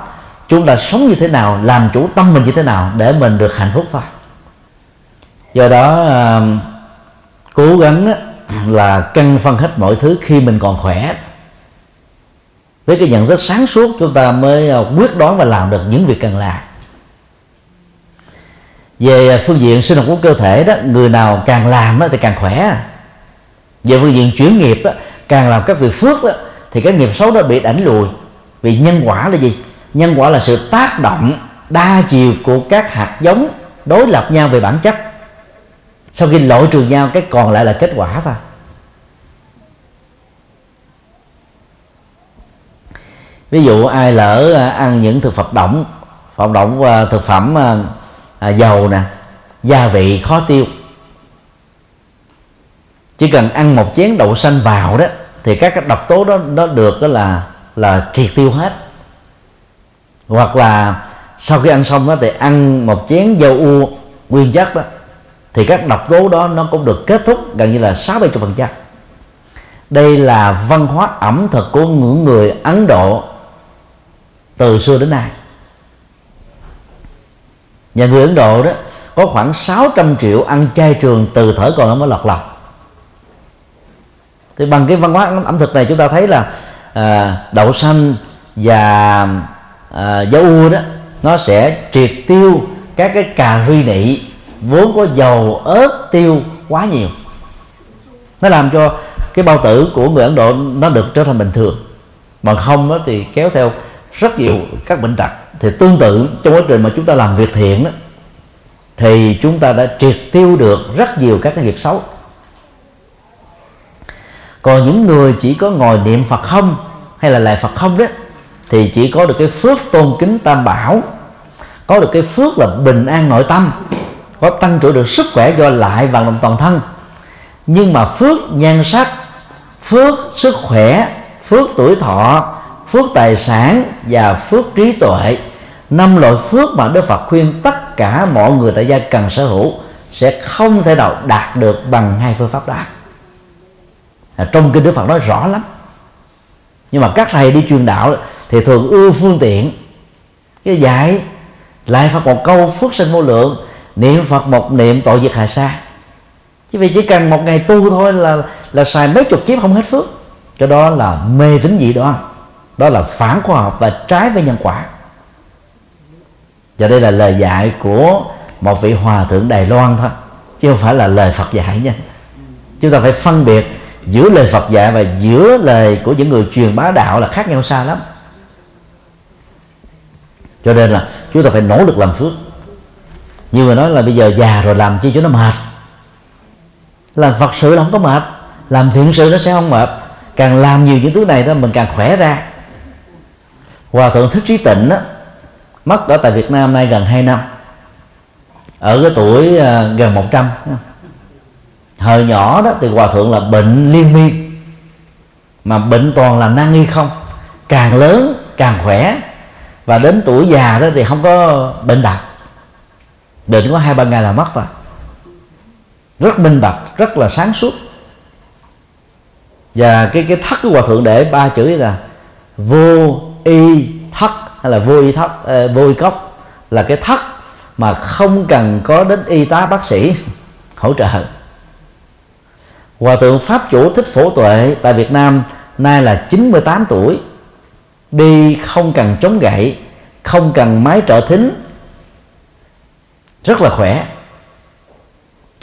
chúng ta sống như thế nào, làm chủ tâm mình như thế nào để mình được hạnh phúc thôi. Do đó à, cố gắng là cân phân hết mọi thứ khi mình còn khỏe. Với cái nhận thức sáng suốt chúng ta mới à, quyết đoán và làm được những việc cần làm. Về phương diện sinh học của cơ thể đó người nào càng làm thì càng khỏe. Về phương diện chuyển nghiệp đó, càng làm các việc phước đó, thì cái nghiệp xấu đó bị đánh lùi. Vì nhân quả là gì? Nhân quả là sự tác động đa chiều của các hạt giống đối lập nhau về bản chất sau khi lỗi trừ nhau, cái còn lại là kết quả vào ví dụ ai lỡ à, ăn những thực phẩm động phẩm động và thực phẩm à, à, dầu nè, gia vị khó tiêu. Chỉ cần ăn một chén đậu xanh vào đó, thì các cái độc tố đó, nó được, đó là là triệt tiêu hết. Hoặc là sau khi ăn xong đó, thì ăn một chén dầu u nguyên chất đó thì các độc tố đó nó cũng được kết thúc gần như là sáu bảy phần trăm. Đây là văn hóa ẩm thực của những người Ấn Độ từ xưa đến nay. Nhà người Ấn Độ đó có khoảng 600 triệu ăn chay trường từ thở còn mới lọt lòng thì bằng cái văn hóa ẩm thực này chúng ta thấy là à, đậu xanh và à, dầu u đó nó sẽ triệt tiêu các cái cà ri nị vốn có dầu ớt tiêu quá nhiều. Nó làm cho cái bao tử của người Ấn Độ nó được trở thành bình thường. Mà không đó thì kéo theo rất nhiều các bệnh tật. Thì tương tự trong quá trình mà chúng ta làm việc thiện đó thì chúng ta đã triệt tiêu được rất nhiều các cái nghiệp xấu. Còn những người chỉ có ngồi niệm Phật không hay là lại Phật không đó, thì chỉ có được cái phước tôn kính tam bảo, có được cái phước là bình an nội tâm có tăng trưởng được sức khỏe do lại vận động toàn thân. Nhưng mà phước nhan sắc phước sức khỏe phước tuổi thọ phước tài sản và phước trí tuệ năm loại phước mà Đức Phật khuyên tất cả mọi người tại gia cần sở hữu sẽ không thể nào đạt được bằng hai phương pháp đó. À, trong kinh Đức Phật nói rõ lắm. Nhưng mà các thầy đi truyền đạo thì thường ưa phương tiện cái dạy lại Phật một câu phước sinh vô lượng niệm Phật một niệm, tội diệt hà sa chứ vì chỉ cần một ngày tu thôi là là xài mấy chục kiếp không hết phước. Cái đó là mê tín dị đoan. Đó là phản khoa học và trái với nhân quả. Và đây là lời dạy của một vị hòa thượng Đài Loan thôi, chứ không phải là lời Phật dạy nha. Chúng ta phải phân biệt giữa lời Phật dạy và giữa lời của những người truyền bá đạo là khác nhau xa lắm. Cho nên là chúng ta phải nỗ lực làm phước như mà nói là bây giờ già rồi làm chi cho nó mệt. Làm phật sự là không có mệt. Làm thiện sự nó sẽ không mệt. Càng làm nhiều những thứ này đó mình càng khỏe ra. Hòa thượng thích trí tịnh đó, mất ở tại việt nam nay gần 2 năm. Ở cái tuổi à, gần 100 hồi nhỏ đó thì hòa thượng là bệnh liên miên. Mà bệnh toàn là nan y không. Càng lớn càng khỏe. Và đến tuổi già đó thì không có bệnh đặc định có hai ba ngày là mất rồi. Rất minh bạch, rất là sáng suốt. Và cái cái thất của hòa thượng để ba chữ là vô y thất, hay là vô y thất ờ, vô y cốc là cái thất mà không cần có đến y tá bác sĩ [LAUGHS] hỗ trợ. Hòa thượng pháp chủ thích phổ tuệ tại Việt Nam nay là 98 tuổi, đi không cần chống gậy, không cần máy trợ thính rất là khỏe.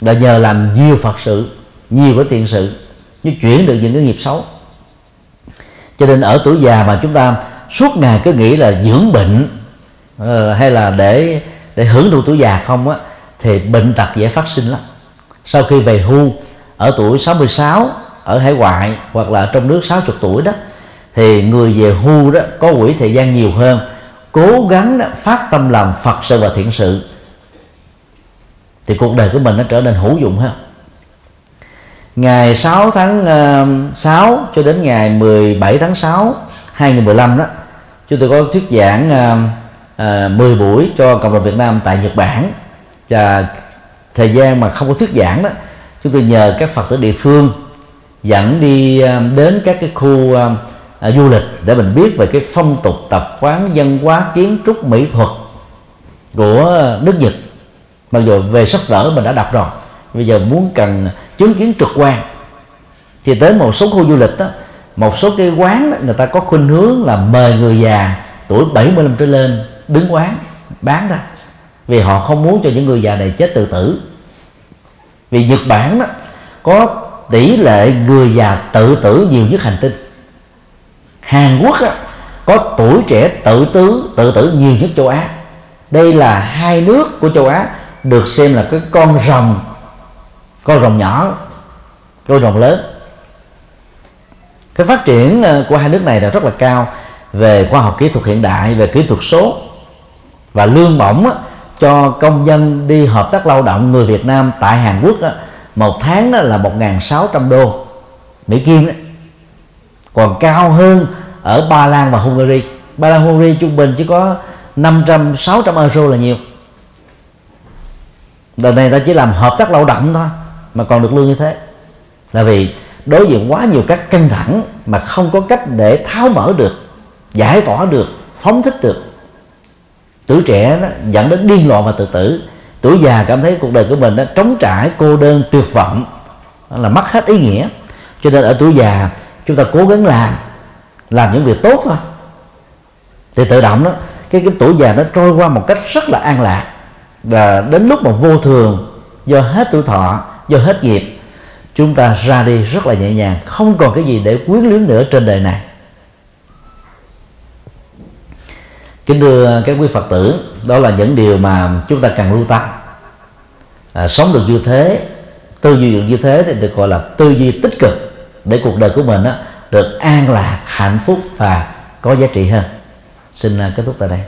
Là nhờ làm nhiều phật sự nhiều cái thiện sự như chuyển được những cái nghiệp xấu. Cho nên ở tuổi già mà chúng ta suốt ngày cứ nghĩ là dưỡng bệnh ờ, hay là để để hưởng thụ tuổi già không á thì bệnh tật dễ phát sinh lắm. Sau khi về hưu ở tuổi 66 ở hải ngoại hoặc là trong nước 60 tuổi đó thì người về hưu đó có quỹ thời gian nhiều hơn cố gắng đó, phát tâm làm Phật sự và thiện sự thì cuộc đời của mình nó trở nên hữu dụng hơn ngày 6 tháng ờ, 6 cho đến ngày 17 tháng 6 2015 đó chúng tôi có thuyết giảng ờ, ờ, uh, 10 buổi cho cộng đồng Việt Nam tại Nhật Bản. Và thời gian mà không có thuyết giảng đó chúng tôi nhờ các phật tử địa phương dẫn đi đến các cái khu du lịch để mình biết về cái phong tục tập quán văn hóa kiến trúc mỹ thuật của nước Nhật mặc dù về sách vở mình đã đọc rồi bây giờ muốn cần chứng kiến trực quan thì tới một số khu du lịch đó một số cái quán đó, người ta có khuynh hướng là mời người già tuổi 75 trở lên đứng quán bán ra. Vì họ không muốn cho những người già này chết tự tử. Vì Nhật Bản đó có tỷ lệ người già tự tử nhiều nhất hành tinh. Hàn Quốc đó, có tuổi trẻ tự tử tự tử nhiều nhất châu Á. Đây là hai nước của châu Á được xem là cái con rồng con rồng nhỏ, con rồng lớn. Cái phát triển ờ, của hai nước này là rất là cao về khoa học kỹ thuật hiện đại, về kỹ thuật số. Và lương bổng cho công nhân đi hợp tác lao động người Việt Nam tại Hàn Quốc một tháng đó là 1.600 đô Mỹ Kim đấy còn cao hơn ở Ba Lan và Hungary. Ba Lan, Hungary trung bình chỉ có 500 600 euro là nhiều. Đời này ta chỉ làm hợp tác lao động thôi mà còn được lương như thế. Là vì đối diện quá nhiều các căng thẳng mà không có cách để tháo mở được giải tỏa được phóng thích được. Tuổi trẻ đó dẫn đến điên loạn và tự tử. Tuổi già cảm thấy cuộc đời của mình nó trống trải cô đơn tuyệt vọng. Là mất hết ý nghĩa. Cho nên ở tuổi già chúng ta cố gắng làm làm những việc tốt thôi. Thì tự động đó cái, cái tuổi già nó trôi qua một cách rất là an lạc và đến lúc mà vô thường do hết tuổi thọ do hết nghiệp chúng ta ra đi rất là nhẹ nhàng không còn cái gì để quyến luyến nữa trên đời này. Kính thưa các quý phật tử đó là những điều mà chúng ta cần lưu tâm. À, sống được như thế tư duy được như thế thì được gọi là tư duy tích cực để cuộc đời của mình đó, được an lạc hạnh phúc và có giá trị hơn. Xin à, kết thúc tại đây.